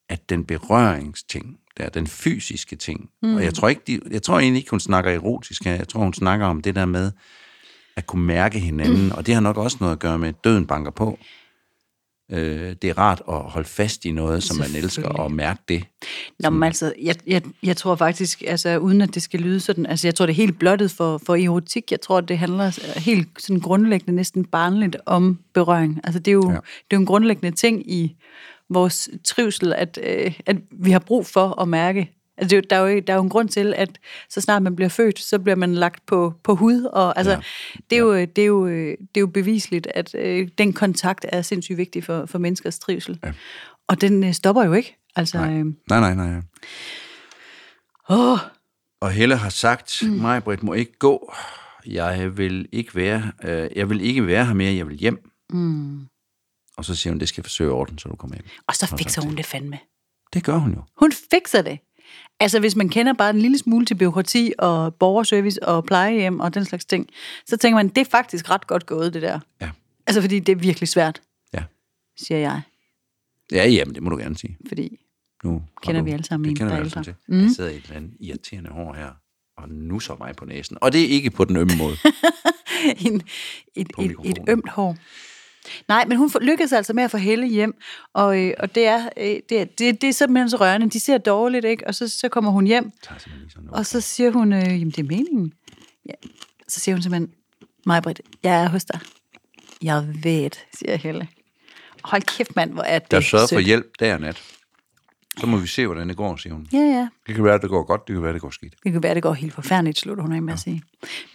at den berøringsting, der, den fysiske ting, mm. og jeg tror, ikke, de, jeg tror egentlig ikke, hun snakker erotisk her, jeg tror, hun snakker om det der med at kunne mærke hinanden, og det har nok også noget at gøre med, at døden banker på. Øh, det er rart at holde fast i noget, som man elsker, og mærke det.
Nå, men altså, jeg, jeg, jeg tror faktisk, altså uden at det skal lyde sådan, altså jeg tror, det er helt blottet for, for erotik. Jeg tror, det handler helt sådan grundlæggende, næsten barnligt om berøring. Altså det er jo,
Ja.
ja. det er jo en grundlæggende ting i vores trivsel, at, øh, at vi har brug for at mærke. Altså, det er jo, der, er jo, der er jo en grund til, at så snart man bliver født, så bliver man lagt på, på hud. Og, altså,
Ja.
det, er jo, det, er jo, det er jo bevisligt, at øh, den kontakt er sindssygt vigtig for, for menneskers trivsel.
Ja.
Og den øh, stopper jo ikke. Altså,
Nej.
øh,
Nej, nej, nej.
åh,
Og Helle har sagt, mm. mig, Britt, må ikke gå. Jeg vil ikke være, øh, jeg vil ikke være her mere, jeg vil hjem. Mm. Og så siger hun, det skal forsøge ordne, så du kommer hjem.
Og så fikser hun det fandme.
Det gør hun jo.
Hun fikser det. Altså, hvis man kender bare en lille smule til byråkrati og borgerservice og plejehjem og den slags ting, så tænker man, det er faktisk ret godt gået, det der.
Ja.
Altså, fordi det er virkelig svært,
Ja.
siger jeg.
Ja, jamen, det må du gerne sige.
Fordi
Nu
Kender vi alle sammen
det
en,
kender
der er
alle sammen til. Jeg sidder i et eller andet irriterende hår her, og nu så mig på næsen. Og det er ikke på den ømme måde.
en, et, et, et ømt hår. Nej, men hun lykkedes altså med at få Helle hjem, og, øh, og det, er, øh, det, er, det, det er simpelthen så rørende. De ser dårligt, ikke? Og så, så kommer hun hjem, og så siger hun, øh, jamen det er meningen. Ja. Så siger hun simpelthen, Majbrit, jeg er hos dig. Jeg ved, siger Helle. Hold kæft, mand, hvor er det
Der sørger for hjælp dag og nat. Så må vi se, hvordan det går, siger hun.
Ja, ja.
Det kan være, at det går godt, det kan være, at det går skidt.
Det kan være, det går helt forfærdeligt, slutter hun af med at sige.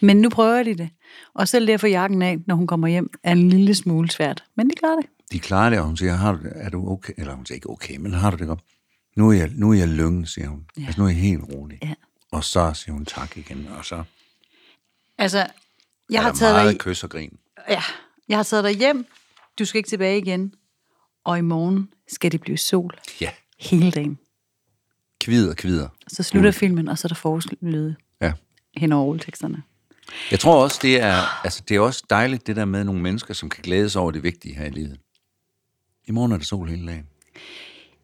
Men nu prøver de det. Og selv det at få jakken af, når hun kommer hjem, er en lille smule svært. Men de klarer det.
De klarer det, og hun siger, har du er du okay? Eller hun siger ikke okay, men har du det godt? Nu er jeg, nu er jeg lyngen, siger hun. Ja. Altså, nu er jeg helt rolig.
Ja.
Og så siger hun tak igen, og så
Altså, jeg har taget
meget
dig,
kys og grin.
ja, jeg har taget dig hjem. Du skal ikke tilbage igen. Og i morgen skal det blive sol
Ja,
hele dagen.
kvider, kvider.
Så slutter filmen, og så er der forårslyde
Ja.
hen over rulleteksterne.
Jeg tror også, det er, altså, det er også dejligt, det der med nogle mennesker, som kan glædes over det vigtige her i livet. I morgen er der sol hele dagen.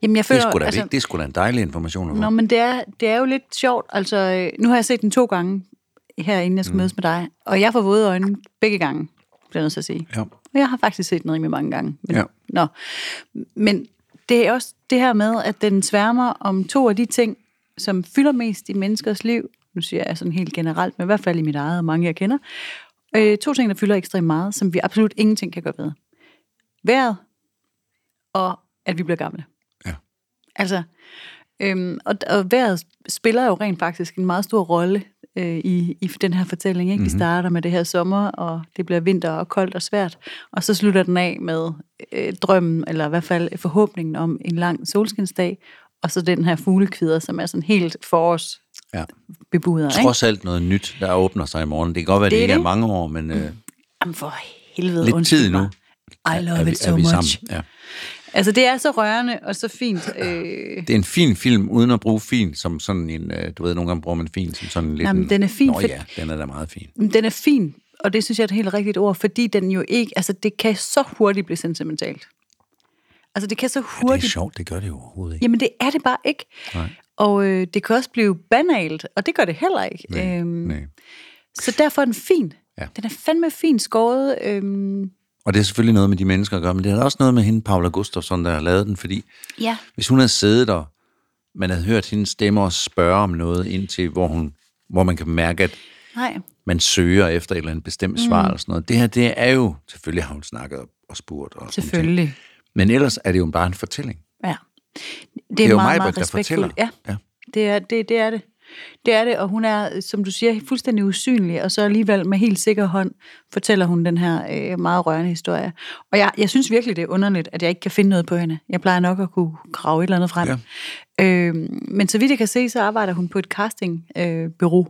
Jamen, jeg
Det
føler,
er sgu da, altså, det er sgu da en dejlig information.
Nå, men det er, det er jo lidt sjovt. Altså, øh, nu har jeg set den to gange her, inden jeg skal mm. mødes med dig. Og jeg får våde øjne begge gange, bliver jeg nødt til at sige.
Ja.
Og jeg har faktisk set den rimelig mange gange. Men,
Ja.
Nå. men det er også det her med, at den sværmer om to af de ting, som fylder mest i menneskers liv. Nu siger jeg sådan helt generelt, men i hvert fald i mit eget og mange, jeg kender. Øh, to ting, der fylder ekstremt meget, som vi absolut ingenting kan gøre ved. Vejret, og at vi bliver gamle.
Ja.
Altså, øhm, og, og vejret spiller jo rent faktisk en meget stor rolle øh, i, i den her fortælling. Ikke? Mm-hmm. Vi starter med det her sommer, og det bliver vinter og koldt og svært, og så slutter den af med øh, drømmen, eller i hvert fald forhåbningen om en lang solskinsdag, og så den her fuglekvider, som er sådan helt forårs
ja.
bebuder. Ikke?
Trods alt noget nyt, der åbner sig i morgen. Det kan godt være, det,
Det
ikke er mange år, men øh,
Jamen for helvede,
lidt tid nu.
mig. I love
er vi,
it so
er vi
much.
sammen. Ja.
Altså, det er så rørende og så fint. Øh,
Det er en fin film, uden at bruge fin som sådan en, øh, du ved, nogle gange bruger man fin som sådan lidt
Jamen,
en,
den er fin,
Nå ja, den er da meget fin.
Den er fin, og det synes jeg er et helt rigtigt ord, fordi den jo ikke, altså det kan så hurtigt blive sentimentalt. Altså det kan så
Det
hurtigt,
er sjovt, det gør det jo overhovedet ikke.
jamen det er det bare ikke.
Nej.
Og øh, det kan også blive banalt, og det gør det heller ikke.
Nej,
øhm,
nej.
Så derfor er den fin.
Ja.
Den er fandme fint skåret. Øhm,
Og det er selvfølgelig noget med de mennesker at gøre, men det er også noget med hende, Paula Gustafsson, der har lavet den, fordi
ja.
hvis hun havde siddet der, man havde hørt hendes stemme og spørge om noget indtil, hvor, hun, hvor man kan mærke, at
Nej.
man søger efter et eller andet bestemt svar
Mm.
eller sådan noget. Det her, det er jo, selvfølgelig har hun snakket og spurgt. Og ting.
Selvfølgelig.
Men ellers er det jo bare en fortælling.
Ja. Det
er
er,
jo
meget,
mig,
meget
der
respektfuldt.
fortæller.
Ja,
Ja.
Det, er, det, det er det. Det er det, og hun er, som du siger, fuldstændig usynlig, og så alligevel med helt sikker hånd fortæller hun den her øh, meget rørende historie. Og jeg, jeg synes virkelig, det er underligt, at jeg ikke kan finde noget på hende. Jeg plejer nok at kunne grave et eller andet frem.
Ja.
Øh, men så vidt jeg kan se, så arbejder hun på et castingbyrå. Øh, bureau.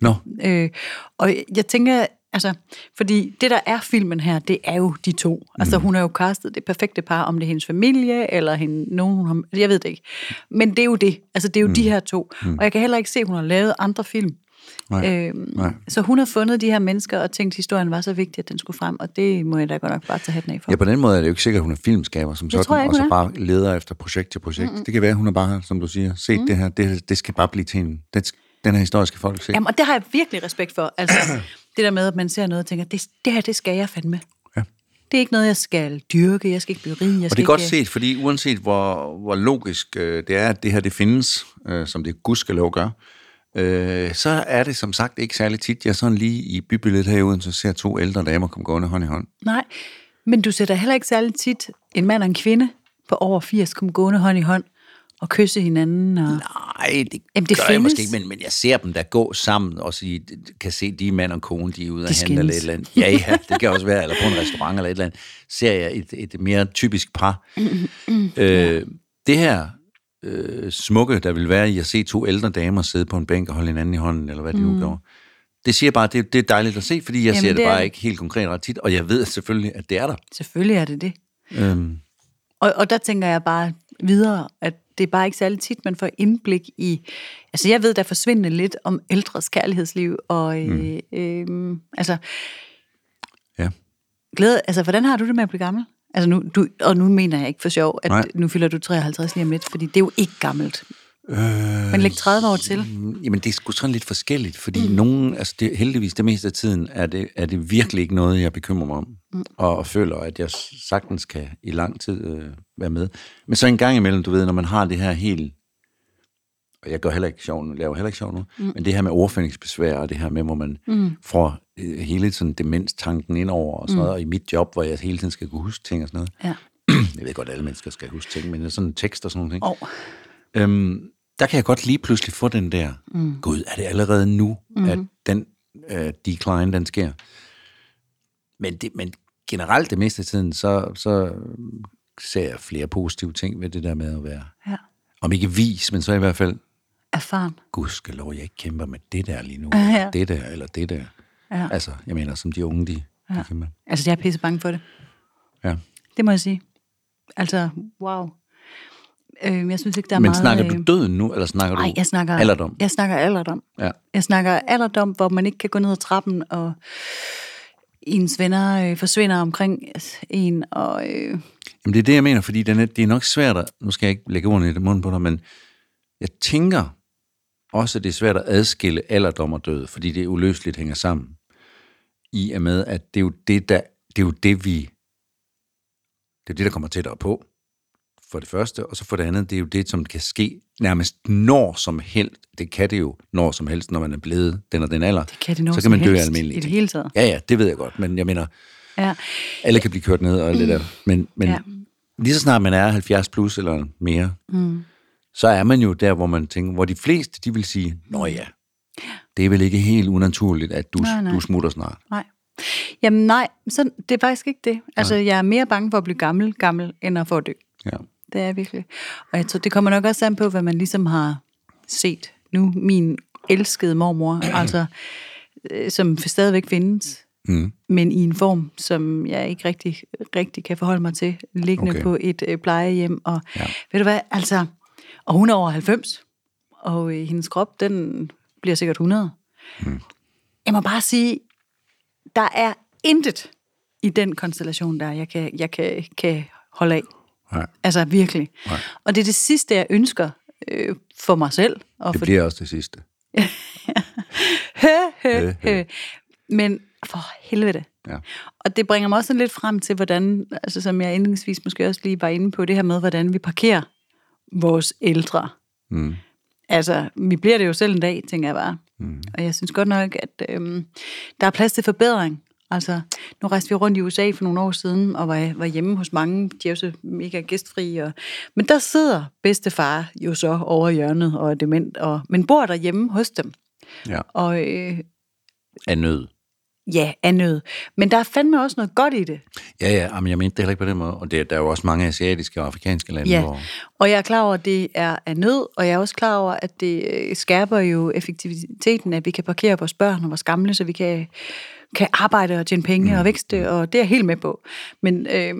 Nå,
Øh, og jeg tænker, altså, fordi det der er filmen her, det er jo de to. Altså hun har jo castet det perfekte par, om det er hendes familie, eller hende, nogen hun har, jeg ved det ikke. Men det er jo det, altså det er jo mm. de her to. Mm. Og jeg kan heller ikke se, at hun har lavet andre film.
nej,
Øhm,
nej.
Så hun har fundet de her mennesker og tænkt, at historien var så vigtig, at den skulle frem, og det må jeg da godt nok bare tage hatten af for.
Ja, på den måde er det jo ikke sikkert, at hun er filmskaber som sådan,
tror jeg ikke,
og så bare leder efter projekt til projekt. Mm-hmm. Det kan være, at hun har bare, som du siger, set mm. det her. Det, det skal bare blive til en... Det, den her historie skal folk se.
Jamen, og det har jeg virkelig respekt for. Altså, det der med, at man ser noget og tænker, det, det her, det skal jeg fandme.
Ja.
Det er ikke noget, jeg skal dyrke, jeg skal ikke blive rig, jeg
Og
skal
det er godt
ikke...
set, fordi uanset hvor, hvor logisk øh, det er, at det her det findes, øh, som det gudskelov gør, øh, så er det som sagt ikke særlig tit, jeg sådan lige i bybilledet herude, så ser to ældre damer komme gående hånd i hånd.
Nej, men du sætter heller ikke særlig tit en mand og en kvinde på over 80 komme gående hånd i hånd og kysse hinanden. Og...
Nej, det,
Jamen, det
gør jeg måske
findes.
ikke, men, men jeg ser dem der gå sammen, og sige, kan se, de er mand og kone, de er ude
De
at handle eller et eller andet. Ja, ja, det kan også være, eller på en restaurant eller et eller andet. Ser jeg et, et mere typisk par. øh, det her øh, smukke, der vil være i at se to ældre damer sidde på en bænk og holde hinanden i hånden, eller hvad de nu gjorde. Det siger bare, det, det er dejligt at se, fordi jeg
Jamen,
ser det,
det er
bare
det.
ikke helt konkret ret tit, og jeg ved selvfølgelig, at det er der.
Selvfølgelig er det det.
Øhm,
Og, og der tænker jeg bare, videre, at det er bare ikke særlig tit, man får indblik i... Altså, jeg ved, der forsvinder lidt om ældres kærlighedsliv, og øh, mm. øh, altså...
Ja.
Glæde, altså, hvordan har du det med at blive gammel? Altså nu, du, og nu mener jeg ikke for sjov, at
Nej.
nu fylder du 53 lige om lidt, fordi det er jo ikke gammelt.
Øh,
Men læg 30 år til.
Jamen, det er sgu sådan lidt forskelligt, fordi mm. nogen, altså det, heldigvis det meste af tiden, er det, er det virkelig ikke noget, jeg bekymrer mig om, mm. og, og føler, at jeg sagtens kan i lang tid øh, være med. Men så en gang imellem, du ved, når man har det her helt, og jeg gør heller ikke sjov nu, laver heller ikke sjov nu, mm. men det her med overfændingsbesvær, og det her med, hvor man mm. får øh, hele sådan demenstanken ind over, og sådan noget, og i mit job, hvor jeg hele tiden skal kunne huske ting og sådan noget.
Ja.
Jeg ved godt, at alle mennesker skal huske ting, men sådan tekst og sådan noget.
Og,
Øhm, der kan jeg godt lige pludselig få den der, mm. gud, er det allerede nu, mm. at den øh, decline, den sker? Men, det, men generelt det meste af tiden, så, så ser jeg flere positive ting ved det der med at være,
ja.
om ikke vis, men så i hvert fald,
Erfaren.
gud skal lov, jeg ikke kæmper med det der lige nu,
Ja, ja.
det der, eller det der.
Ja.
Altså, jeg mener, som de unge, de, ja. de kæmper.
Altså, jeg er pisse bange for det.
Ja.
Det må jeg sige. Altså, wow. Øh, jeg synes ikke, der er
Men
meget...
snakker
øh,
du døden nu, eller snakker
Nej,
du
jeg snakker
alderdom?
Jeg snakker alderdom.
Ja.
Jeg snakker alderdom, hvor man ikke kan gå ned ad trappen, og ens venner øh, forsvinder omkring en, og øh,
Jamen det er det, jeg mener, fordi den er, det er nok svært at, nu skal jeg ikke lægge ordene i det munden på dig, men jeg tænker også, at det er svært at adskille alderdom og død, fordi det uløseligt hænger sammen. I og med, at det er jo det, der, det er jo det, vi, det er det, der kommer tættere på, for det første, og så for det andet, det er jo det, som kan ske nærmest når som helst. Det kan det jo når som helst, når man er blevet den og den alder.
det kan det noget
så kan man dø almindeligt.
i det hele taget.
Ja, ja, det ved jeg godt, men jeg mener,
Ja.
alle kan blive kørt ned og det der. Men, men
Ja.
lige så snart man er 70 plus eller mere, mm. så er man jo der, hvor man tænker, hvor de fleste, de vil sige, nå ja, det er vel ikke helt unaturligt, at du,
Nej, nej.
du smutter snart.
Nej. Jamen nej, så det er faktisk ikke det. Altså, jeg er mere bange for at blive gammel, gammel, end at få at dø.
Ja.
Det er virkelig. Og jeg tror, det kommer nok også an på, hvad man ligesom har set. Nu min elskede mormor, altså, øh, som stadigvæk findes,
Mm.
men i en form, som jeg ikke rigtig, rigtig kan forholde mig til, liggende. Okay. på et øh, plejehjem. Og
Ja.
ved du hvad, altså, og hun er over 90, og øh, hendes krop, den bliver sikkert 100. Mm. Jeg må bare sige, der er intet i den konstellation, der jeg kan, jeg kan, kan holde af.
Nej,
Altså virkelig.
Nej.
Og det er det sidste, jeg ønsker øh, for mig selv. Og
det
for
bliver også det sidste.
hø, hø, hø. Men for helvede.
Ja.
Og det bringer mig også lidt frem til, hvordan, altså som jeg indledningsvis måske også lige var inde på, det her med, hvordan vi parkerer vores ældre.
Mm.
Altså, vi bliver det jo selv en dag, tænker jeg bare. Mm. Og jeg synes godt nok, at øhm, der er plads til forbedring. Altså, nu rejste vi rundt i USA for nogle år siden, og var, var hjemme hos mange. De er jo så mega gæstfri. Og, men der sidder bedstefar jo så over hjørnet og er dement, og, men bor derhjemme hos dem.
Ja.
Og øh,
Af nød.
ja, er nød. Men der er fandme også noget godt i det.
Ja, ja, men jeg mente det heller ikke på den måde. Og det, der er jo også mange asiatiske og afrikanske lande,
Ja,
hvor...
og jeg er klar over, at det er af nød, og jeg er også klar over, at det øh, skærper jo effektiviteten, at vi kan parkere vores børn og vores gamle, så vi kan, kan arbejde og tjene penge mm. og vækste, og det er jeg helt med på. Men øh,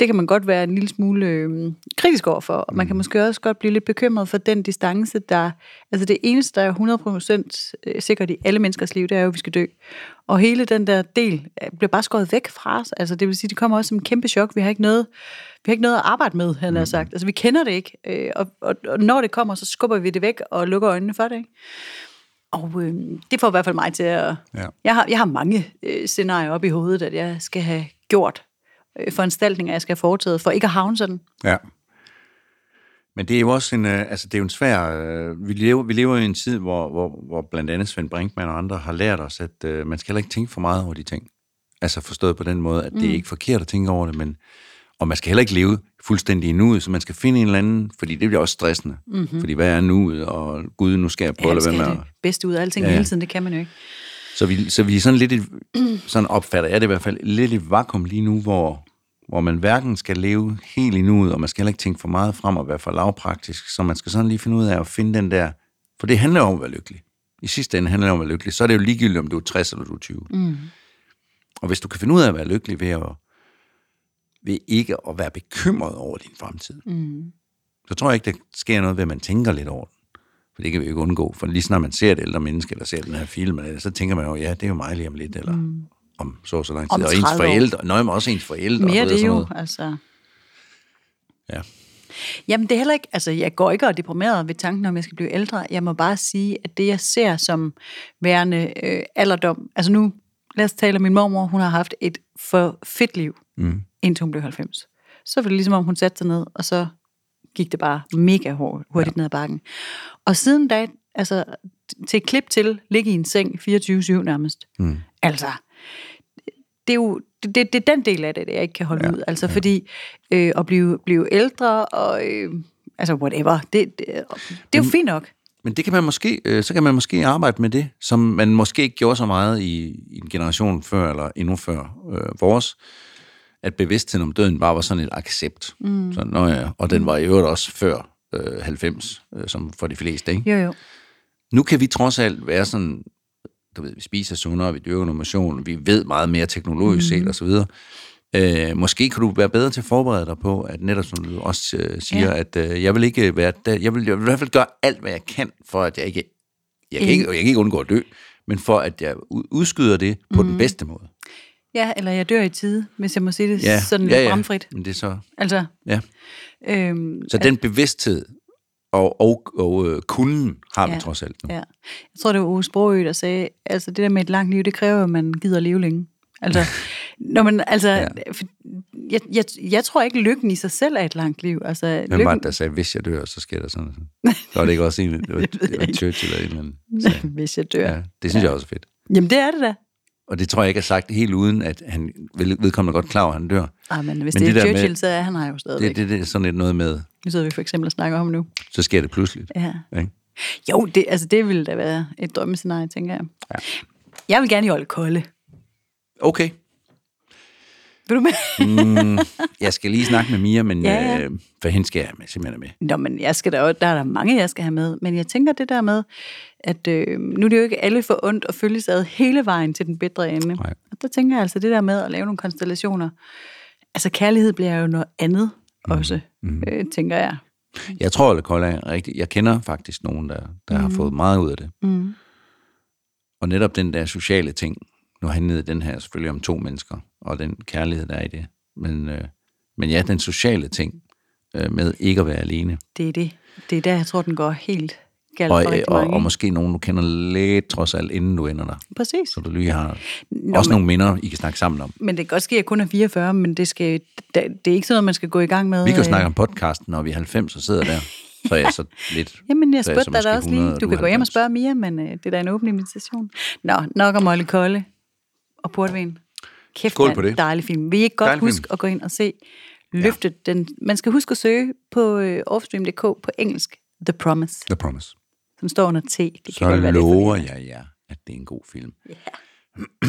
det kan man godt være en lille smule øh, kritisk overfor, og man kan måske også godt blive lidt bekymret for den distance, der... Altså det eneste, der er 100% sikkert i alle menneskers liv, det er jo, at vi skal dø. Og hele den der del øh, bliver bare skåret væk fra os. Altså det vil sige, det kommer også som en kæmpe chok. Vi har ikke noget, vi har ikke noget at arbejde med, han har sagt. Altså vi kender det ikke. øh, Og, og, og når det kommer, så skubber vi det væk og lukker øjnene for det, ikke? Og øh, det får i hvert fald mig til at...
Ja.
Jeg, har, jeg har mange øh, scenarier op i hovedet, at jeg skal have gjort øh, foranstaltninger, jeg skal have foretaget, for ikke at havne sådan.
Ja. Men det er jo også en, øh, altså det er jo en svær, øh, vi lever, vi lever i en tid, hvor, hvor, hvor blandt andet Svend Brinkmann og andre har lært os, at øh, man skal heller ikke tænke for meget over de ting. Altså forstået på den måde, at det er ikke forkert at tænke over det, men og man skal heller ikke leve fuldstændig i nuet, så man skal finde en eller anden, fordi det bliver også stressende. Mm-hmm. Fordi hvad er nuet, og gud, nu skal jeg prøve
Ja,
at være med.
det bedste ud af alting
Ja,
hele tiden, det kan man jo ikke.
Så vi, så vi er sådan lidt, et, sådan opfatter jeg det i hvert fald, lidt i vakuum lige nu, hvor, hvor man hverken skal leve helt i nuet, og man skal heller ikke tænke for meget frem og være for lavpraktisk, så man skal sådan lige finde ud af at finde den der, for det handler om at være lykkelig. I sidste ende handler det om at være lykkelig, så er det jo ligegyldigt, om du er 60 eller du er 20. Mm. Og hvis du kan finde ud af at være lykkelig ved, at, ved ikke at være bekymret over din fremtid, mm. så tror jeg ikke, der sker noget ved, at man tænker lidt over den. For det kan vi jo ikke undgå. For lige snart man ser et ældre menneske, eller ser den her film, eller, så tænker man jo, ja, det er jo mig lige om lidt, eller mm. om så og så lang tid. Og ens
30 år.
forældre, nøj, men også ens forældre.
Mere
og
det
sådan
jo,
noget.
altså.
Ja.
Jamen, det er heller ikke, altså, jeg går ikke og er deprimeret ved tanken om, jeg skal blive ældre. Jeg må bare sige, at det, jeg ser som værende øh, alderdom, altså nu, lad os tale om min mormor, hun har haft et for fedt liv, mm. Indtil hun blev 90. Så var det ligesom, om hun satte sig ned, og så gik det bare mega hurtigt, hurtigt ja. ned ad bakken. Og siden da, altså, til klip til, ligge i en seng 24-7 nærmest. Mm. Altså, det er jo det, det, det er den del af det, jeg ikke kan holde ja, ud. Altså ja. fordi øh, at blive, blive ældre og øh, altså whatever, det, det, det er jo fint nok.
Men det kan man måske, øh, så kan man måske arbejde med det, som man måske ikke gjorde så meget i, i en generation før, eller endnu før øh, vores, at bevidstheden om døden bare var sådan et accept. Mm. Så, nå ja, og den var i øvrigt også før øh, 90, øh, som for de fleste, ikke?
Jo, jo.
Nu kan vi trods alt være sådan, du ved, vi spiser sundere, vi dyrker motion, vi ved meget mere teknologisk set, og så videre. Øh, måske kan du være bedre til at forberede dig på, at netop som du også øh, siger, ja. at øh, jeg vil ikke være, jeg, vil, jeg vil i hvert fald gøre alt, hvad jeg kan, for at jeg ikke, jeg kan, ikke, jeg kan ikke undgå at dø, men for at jeg ud- udskyder det på mm. den bedste måde.
Ja, eller jeg dør i tide, hvis jeg må sige det
Ja,
sådan
ja,
lidt
ja.
bramfrit.
Men det er så,
Altså,
ja.
øhm,
Så den bevidsthed og, og, og øh, kunden har vi
Ja.
trods alt nu.
ja. Jeg tror, det var Ove Sprogø, der sagde, altså det der med et langt liv, det kræver, at man gider leve længe. Altså, når man, altså,
Ja.
ja. jeg, jeg, jeg tror ikke, lykken i sig selv er et langt liv. Altså,
Hvem var
lykken,
det, der sagde, hvis jeg dør, så sker der sådan og sådan? Så var det ikke også en, det var,
Det
var. Churchill eller en eller anden. sagde.
hvis jeg dør.
Ja, det synes ja. jeg også er fedt.
Jamen, det er det da.
Og det tror jeg ikke er sagt helt uden, at han vedkommende godt klar at han dør.
Ah, men hvis
Men det
det er
der med-
Churchill, så er han her jo stadigvæk.
Det, det, det er sådan lidt noget med,
Nu sidder vi for eksempel og snakker om nu.
så sker det pludseligt.
Ja.
Ikke?
Jo, det, altså, det ville da være et drømmescenarie, tænker jeg.
Ja.
Jeg vil gerne i Olle Kolde.
Okay,
Vil du med?
jeg skal lige snakke med Mia, men
Ja,
ja. Øh, for hende skal jeg med, simpelthen med.
Nå, men jeg skal da, også- der er der mange, jeg skal have med. Men jeg tænker det der med, at øh, nu er det jo ikke alle for ondt at følges ad hele vejen til den bedre ende.
Nej.
Og der tænker jeg altså det der med at lave nogle konstellationer. Altså kærlighed bliver jo noget andet også, mm. øh, tænker jeg.
Jeg tror, at Kold er rigtigt. Jeg kender faktisk nogen, der, der mm. har fået meget ud af det.
Mm.
Og netop den der sociale ting, nu handlede den her selvfølgelig om to mennesker, og den kærlighed, der er i det. Men, øh, men ja, den sociale ting øh, med ikke at være alene.
Det er det. Det er der, jeg tror, den går helt galt
Og,
for
øh,
rigtig
og,
mange.
og måske nogen, du kender lidt trods alt, inden du ender der.
Præcis.
Så du lige har
Nå,
også
men-
nogle minder, I kan snakke sammen om.
Men det kan godt ske, at jeg kun er 44, men det, skal, det, er ikke sådan noget, man skal gå i gang med.
Vi kan jo
øh,
snakke om podcasten, når vi er 90 og sidder der. Så er jeg så lidt...
Jamen, jeg spurgte dig da også lige.
100, og
Du
er
kan gå hjem og
90.
spørge Mia, men øh, det er da en åben invitation. Nå, nok om Olle Kolle og portvin. Kæft,
Skål på det.
dejlig film. Vil I ikke godt
Dejlig film.
huske at gå ind og se løftet ja. den? Man skal huske at søge på øh, offstream.dk på engelsk. The Promise,
The Promise.
som står under T. Det kan
Så
være, det er
lover
forvirrende.
jeg jer, at det er en god film.
Ja.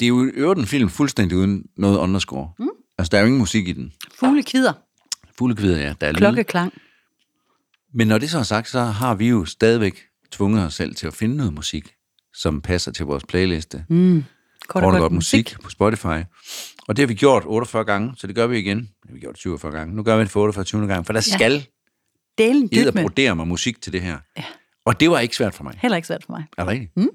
Det er jo i øvrigt en film fuldstændig uden noget underscore. Mm. Altså, der er jo ingen musik i den.
Fugle kvider,
Fuglekvider, ja. Der er lyd.
klokkeklang.
Men når det så er sagt, så har vi jo stadigvæk tvunget os selv til at finde noget musik, som passer til vores playliste. Mm.
Kort
Kort og godt musik på Spotify. Og det har vi gjort 48 gange, så det gør vi igen. Det har vi gjort 47 gange. Nu gør vi det for 48 20 gange, for der
Ja.
skal
Delen med.
brodere mig musik til det her.
Ja.
Og det var ikke svært for mig.
Heller ikke svært for mig.
Er det rigtigt?
Mm.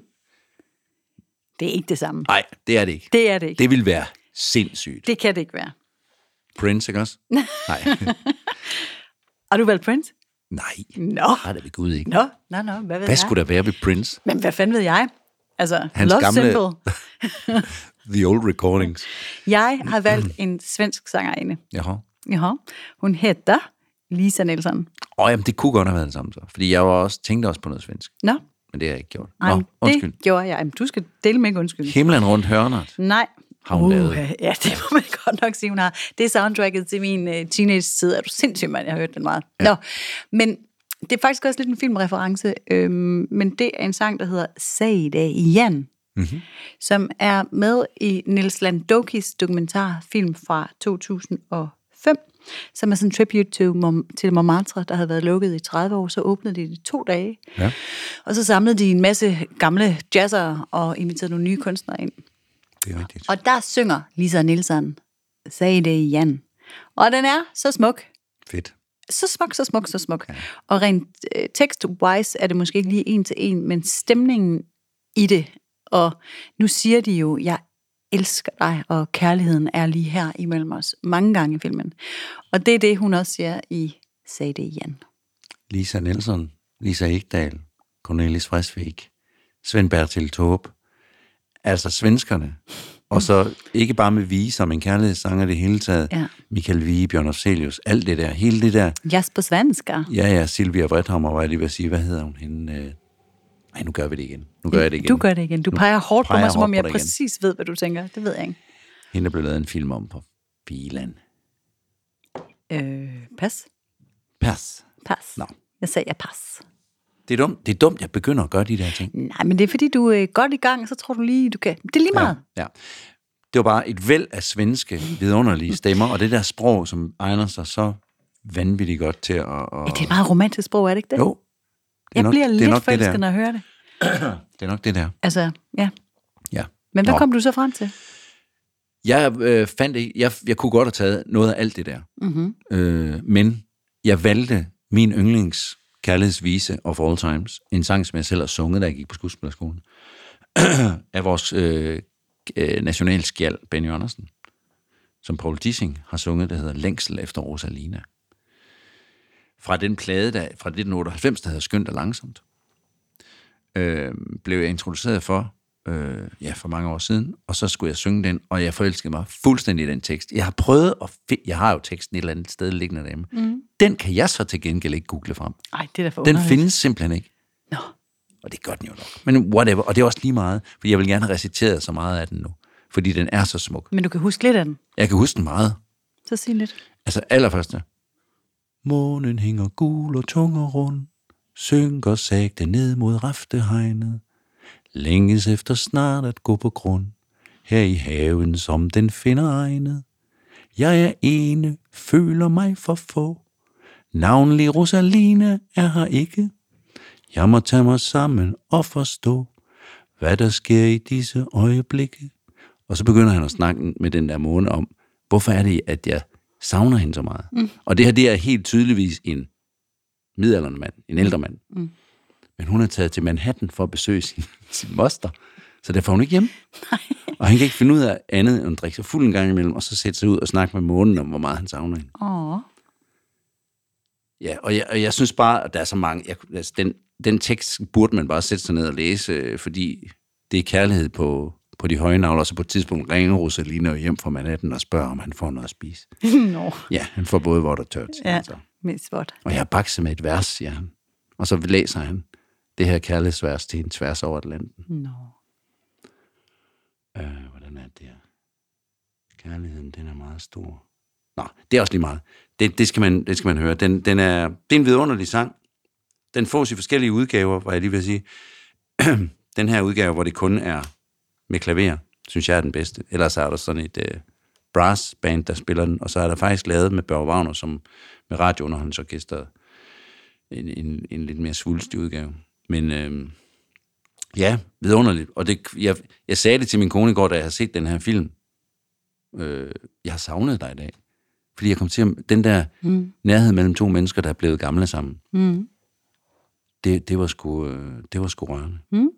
Det er ikke det samme.
Nej, det er det ikke.
Det er det ikke.
Det vil være sindssygt.
Det kan det ikke være.
Prince, ikke også? Nej.
Har du valgt Prince?
Nej,
Nå.
har det ved Gud ikke.
Nå, nå, nå. Hvad ved
Hvad
jeg?
skulle der være ved Prince?
Men hvad fanden ved jeg? Altså,
Hans
Love
gamle-
Simple.
The Old Recordings.
Jeg har valgt en svensk sangerinde.
Jaha.
Jaha. Hun hedder Lisa Nielsen.
Åh, jamen, det kunne godt have været det samme så. Fordi jeg var også, tænkte også på noget svensk.
Nå,
Men det har jeg ikke gjort.
Ej,
Nå, undskyld.
det gjorde jeg. Jamen, du skal dele med ikke undskyld.
Himlen rundt hørnet.
Nej.
Har hun lavet.
Ja, det må man godt nok sige, hun har. Det er soundtracket til min uh, teenage-tid. Er du sindssyg, mand? Jeg har hørt den meget. Ja. Nå, men det er faktisk også lidt en filmreference, øhm, men det er en sang, der hedder Sag det igen, mm-hmm. som er med i Nils Landokis dokumentarfilm fra 2005, som er sådan en tribute til, Mom, til Montmartre, der havde været lukket i 30 år. Så åbnede de det i to dage,
Ja.
og så samlede de en masse gamle jazzere og inviterede nogle nye kunstnere ind.
Det er rigtigt.
Og der synger Lisa Nielsen, Sag det igen. Og den er så smuk.
Fedt.
så smuk, så smuk, så smuk. Ja. Og rent øh, text-wise er det måske ikke lige en til en, men stemningen i det, og nu siger de jo, jeg elsker dig, og kærligheden er lige her imellem os, mange gange i filmen. Og det er det, hun også siger i Sag det igen.
Lisa Nelson, Lisa Ekdal, Cornelis Fresvik, Svend Bertil Taube, altså svenskerne, og så ikke bare med vise, men kærlighedssanger det hele taget.
Ja.
Michael Vige, Bjørn Afzelius, alt det der, hele det der.
Jasper Svenska.
Ja, ja, Silvia Vredhammer, var jeg lige ved at sige, hvad hedder hun hende? Øh... Nej, nu gør vi det igen. Nu gør jeg det igen.
Du gør det igen. Du peger hårdt på
peger
mig, som om
på
jeg
dig igen.
præcis ved, hvad du tænker. Det ved jeg ikke.
Hende blevet lavet en film om på Biland.
Øh, pas.
Pas.
Pas.
Nå.
Jeg sagde, jeg pas.
Det er dumt, det er dumt, jeg begynder at gøre de der ting.
Nej, men det er fordi, du er godt i gang, så tror du lige, du kan. Det er lige meget.
Ja, ja. Det var bare et væld af svenske, vidunderlige stemmer, og det der sprog, som egner sig så vanvittigt godt til at... at
Ja, det er et meget romantisk sprog, er det ikke det?
jo, det
jeg
nok,
bliver
det
lidt forelsket, når jeg hører det.
Det er nok det der.
Altså, ja.
Ja.
Men hvad
Nå.
kom du så frem til?
Jeg øh, fandt ikke, jeg, jeg kunne godt have taget noget af alt det der.
Mm-hmm.
Øh, men jeg valgte min yndlings kærlighedsvise of all times. En sang, som jeg selv har sunget, da jeg gik på skuespillerskolen. af vores øh, øh, nationalskjald, Benny Andersen. Som Paul Dissing har sunget, der hedder Længsel efter Rosalina. Fra den plade, der, fra 1998, der hedder Skønt og Langsomt, øh, blev jeg introduceret for, øh, ja, for mange år siden, og så skulle jeg synge den, og jeg forelskede mig fuldstændig i den tekst. Jeg har prøvet at finde, jeg har jo teksten et eller andet sted liggende derhjemme. Mm. Den kan jeg så til gengæld ikke google frem.
Ej, det er da for
Den
underligt.
findes simpelthen ikke.
Nå.
Og det gør den jo nok. Men whatever, og det er også lige meget, fordi jeg vil gerne have reciteret så meget af den nu, fordi den er så smuk.
Men du kan huske lidt af den.
Jeg kan huske den meget.
Så sig lidt.
Altså allerførste. Månen hænger gul og tung og rund, synker sagte ned mod raftehegnet, længes efter snart at gå på grund, her i haven som den finder egnet. Jeg er ene, føler mig for få, navnlig Rosaline er her ikke. Jeg må tage mig sammen og forstå, hvad der sker i disse øjeblikke. Og så begynder han at snakke med den der måne om, hvorfor er det, at jeg savner hende så meget. Mm. Og det her, det er helt tydeligvis en midaldrende mand, en ældre mand. Mm. Men hun er taget til Manhattan for at besøge sin, sin moster, så derfor er hun ikke hjemme. Nej. Og han kan ikke finde ud af andet end at drikke sig fuld en gang imellem, og så sætte sig ud og snakke med månen om, hvor meget han savner hende.
Åh.
Ja, og jeg, og jeg synes bare, at der er så mange... Jeg, altså, den, den tekst burde man bare sætte sig ned og læse, øh, fordi det er kærlighed på, på de høje navler, og så på et tidspunkt ringer Rosalina hjem fra Manhattan og spørger, om han får noget at spise.
Nå.
Ja, han får både vådt og tørt,
Ja,
han så.
mest vådt.
Og jeg har bakset med et vers, siger han. Og så læser han det her kærlighedsvers til en tværs over Atlanten.
Nå.
Øh, hvordan er det her? Kærligheden, den er meget stor. Nå, det er også lige meget. Det, det, skal, man, det skal man høre. Den, den er, det er en vidunderlig sang. Den fås i forskellige udgaver, var jeg lige ved at sige. den her udgave, hvor det kun er med klaver, synes jeg er den bedste. Ellers er der sådan et uh, brass band, der spiller den, og så er der faktisk lavet med Børge Wagner, som med radiounderholdningsorkestret, en, en, en lidt mere svulstig udgave. Men øh, ja, vidunderligt. Og det, jeg, jeg sagde det til min kone i går, da jeg har set den her film. Øh, jeg har savnet dig i dag. Fordi jeg kom til at, den der mm. nærhed mellem to mennesker, der er blevet gamle sammen,
Mm.
det, det, var sgu, øh, det var sgu rørende.
Mm.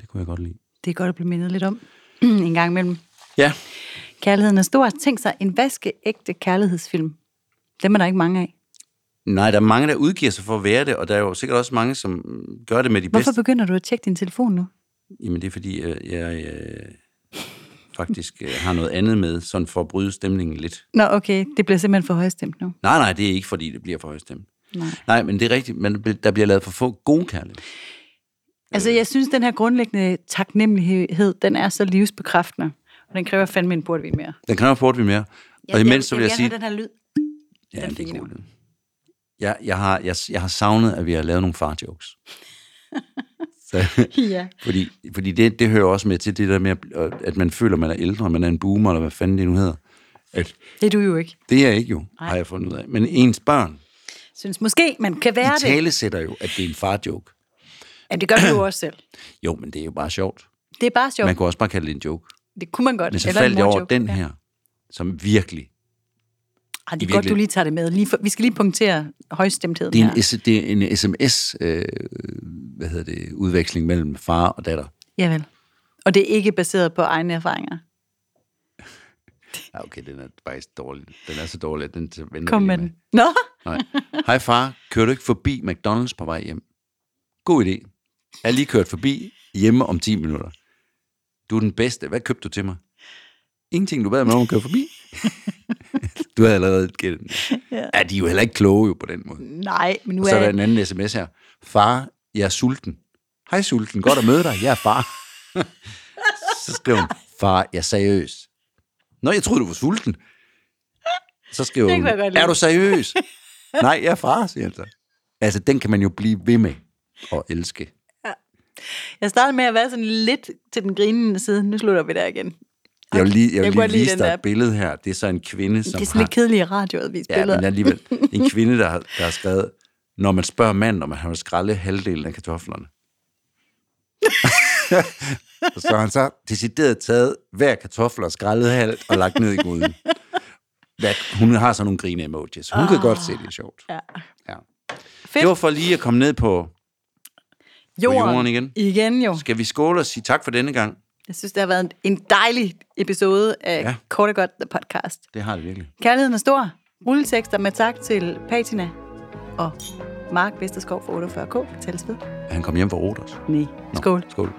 Det kunne jeg godt lide.
Det er godt at blive mindet lidt om en gang imellem.
Ja,
Kærligheden er stor. Tænk sig, en vaskeægte kærlighedsfilm. Dem er der ikke mange af.
Nej, der er mange, der udgiver sig for at være det, og der er jo sikkert også mange, som gør det med de
Hvorfor
bedste.
begynder du at tjekke din telefon nu?
Jamen, det er fordi, jeg, jeg, jeg faktisk øh, har noget andet med, sådan for at bryde stemningen lidt.
Nå, okay. Det bliver simpelthen for højstemt nu.
Nej, nej, det er ikke, fordi det bliver for højstemt.
Nej.
Nej, men det er rigtigt, men der bliver lavet for få gode kærlighed.
Altså, jeg synes, den her grundlæggende taknemmelighed, den er så livsbekræftende. Og den kræver fandme en portvin mere.
Den kræver portvin mere. Og imens så vil jeg, sige...
gerne have den her lyd.
Ja,
den
det er
fine.
cool. Jeg, jeg, har, jeg, jeg har savnet, at vi har lavet nogle far-jokes. Så,
Ja.
fordi fordi det, det hører også med til det der med, at- man føler, at man er ældre, man er en boomer, eller hvad fanden det nu hedder. At
Det er du jo ikke.
det er jeg ikke jo, har jeg fundet ud af. Men ens børn,
Synes måske, man kan være
de
det.
tale sætter jo, at det er en far-joke.
Ja, det gør du jo også selv.
Jo, men det er jo bare sjovt.
Det er bare sjovt.
Man kunne også bare kalde det en joke.
Det kunne man godt.
Men så
Eller
faldt jeg over den
Ja.
her, som virkelig
Ej, det er godt, du lige tager det med. Lige for, vi skal lige punktere højstemtheden
Det er
her.
en, S- det er en sms, øh, hvad hedder det, udveksling mellem far og datter.
Javel. Og det er ikke baseret på egne erfaringer.
Ja, okay, den er faktisk dårlig. Den er så dårlig, at den venter
Kom med den. Nå,
Nej. Hej far, kører du ikke forbi McDonald's på vej hjem? God idé. Jeg er lige kørt forbi hjemme om 10 minutter. Du er den bedste. Hvad købte du til mig? Ingenting, du bad mig om at køre forbi. du havde allerede gættet den.
Ja.
Ja, de er jo heller ikke kloge jo på den måde.
nej, men nu
Og så er der
er
en anden sms her. Far, jeg er sulten. Hej sulten, godt at møde dig. Jeg er far. så skriver hun, far, jeg er seriøs. Nå, jeg troede, du var sulten. Så skriver hun, er du seriøs? Nej, jeg er far, siger han så. Altså, den kan man jo blive ved med at elske.
Jeg startede med at være sådan lidt til den grinende side. Nu slutter vi der igen.
Jeg vil lige, jeg
Jeg
vil
godt
lige vise dig et billede her. Det er så en kvinde, som
Det er sådan
har...
lidt kedeligt radio at vise
Ja,
billeder.
men alligevel. En kvinde, der har, der har skrevet, når man spørger manden, om han vil skralde halvdelen af kartoflerne. så han så decideret taget hver kartoffel og skrællet halvt og lagt ned i gryden. Hvad, hun har sådan nogle grine emojis. Hun kan godt se, det er sjovt.
Ja.
Ja.
Fedt.
Det var for lige at komme ned på,
Jorden,
jorden igen.
Igen jo.
skal vi skåle og sige tak for denne gang?
Jeg synes, det har været en- en dejlig episode af Ja. Kort og Godt The Podcast.
Det har det virkelig.
Kærligheden er stor. Rulletekster med tak til Patina og Mark Vesterskov for 48K. Tales ved.
Han kom hjem fra Rodos.
Nej. Skål.
Skål.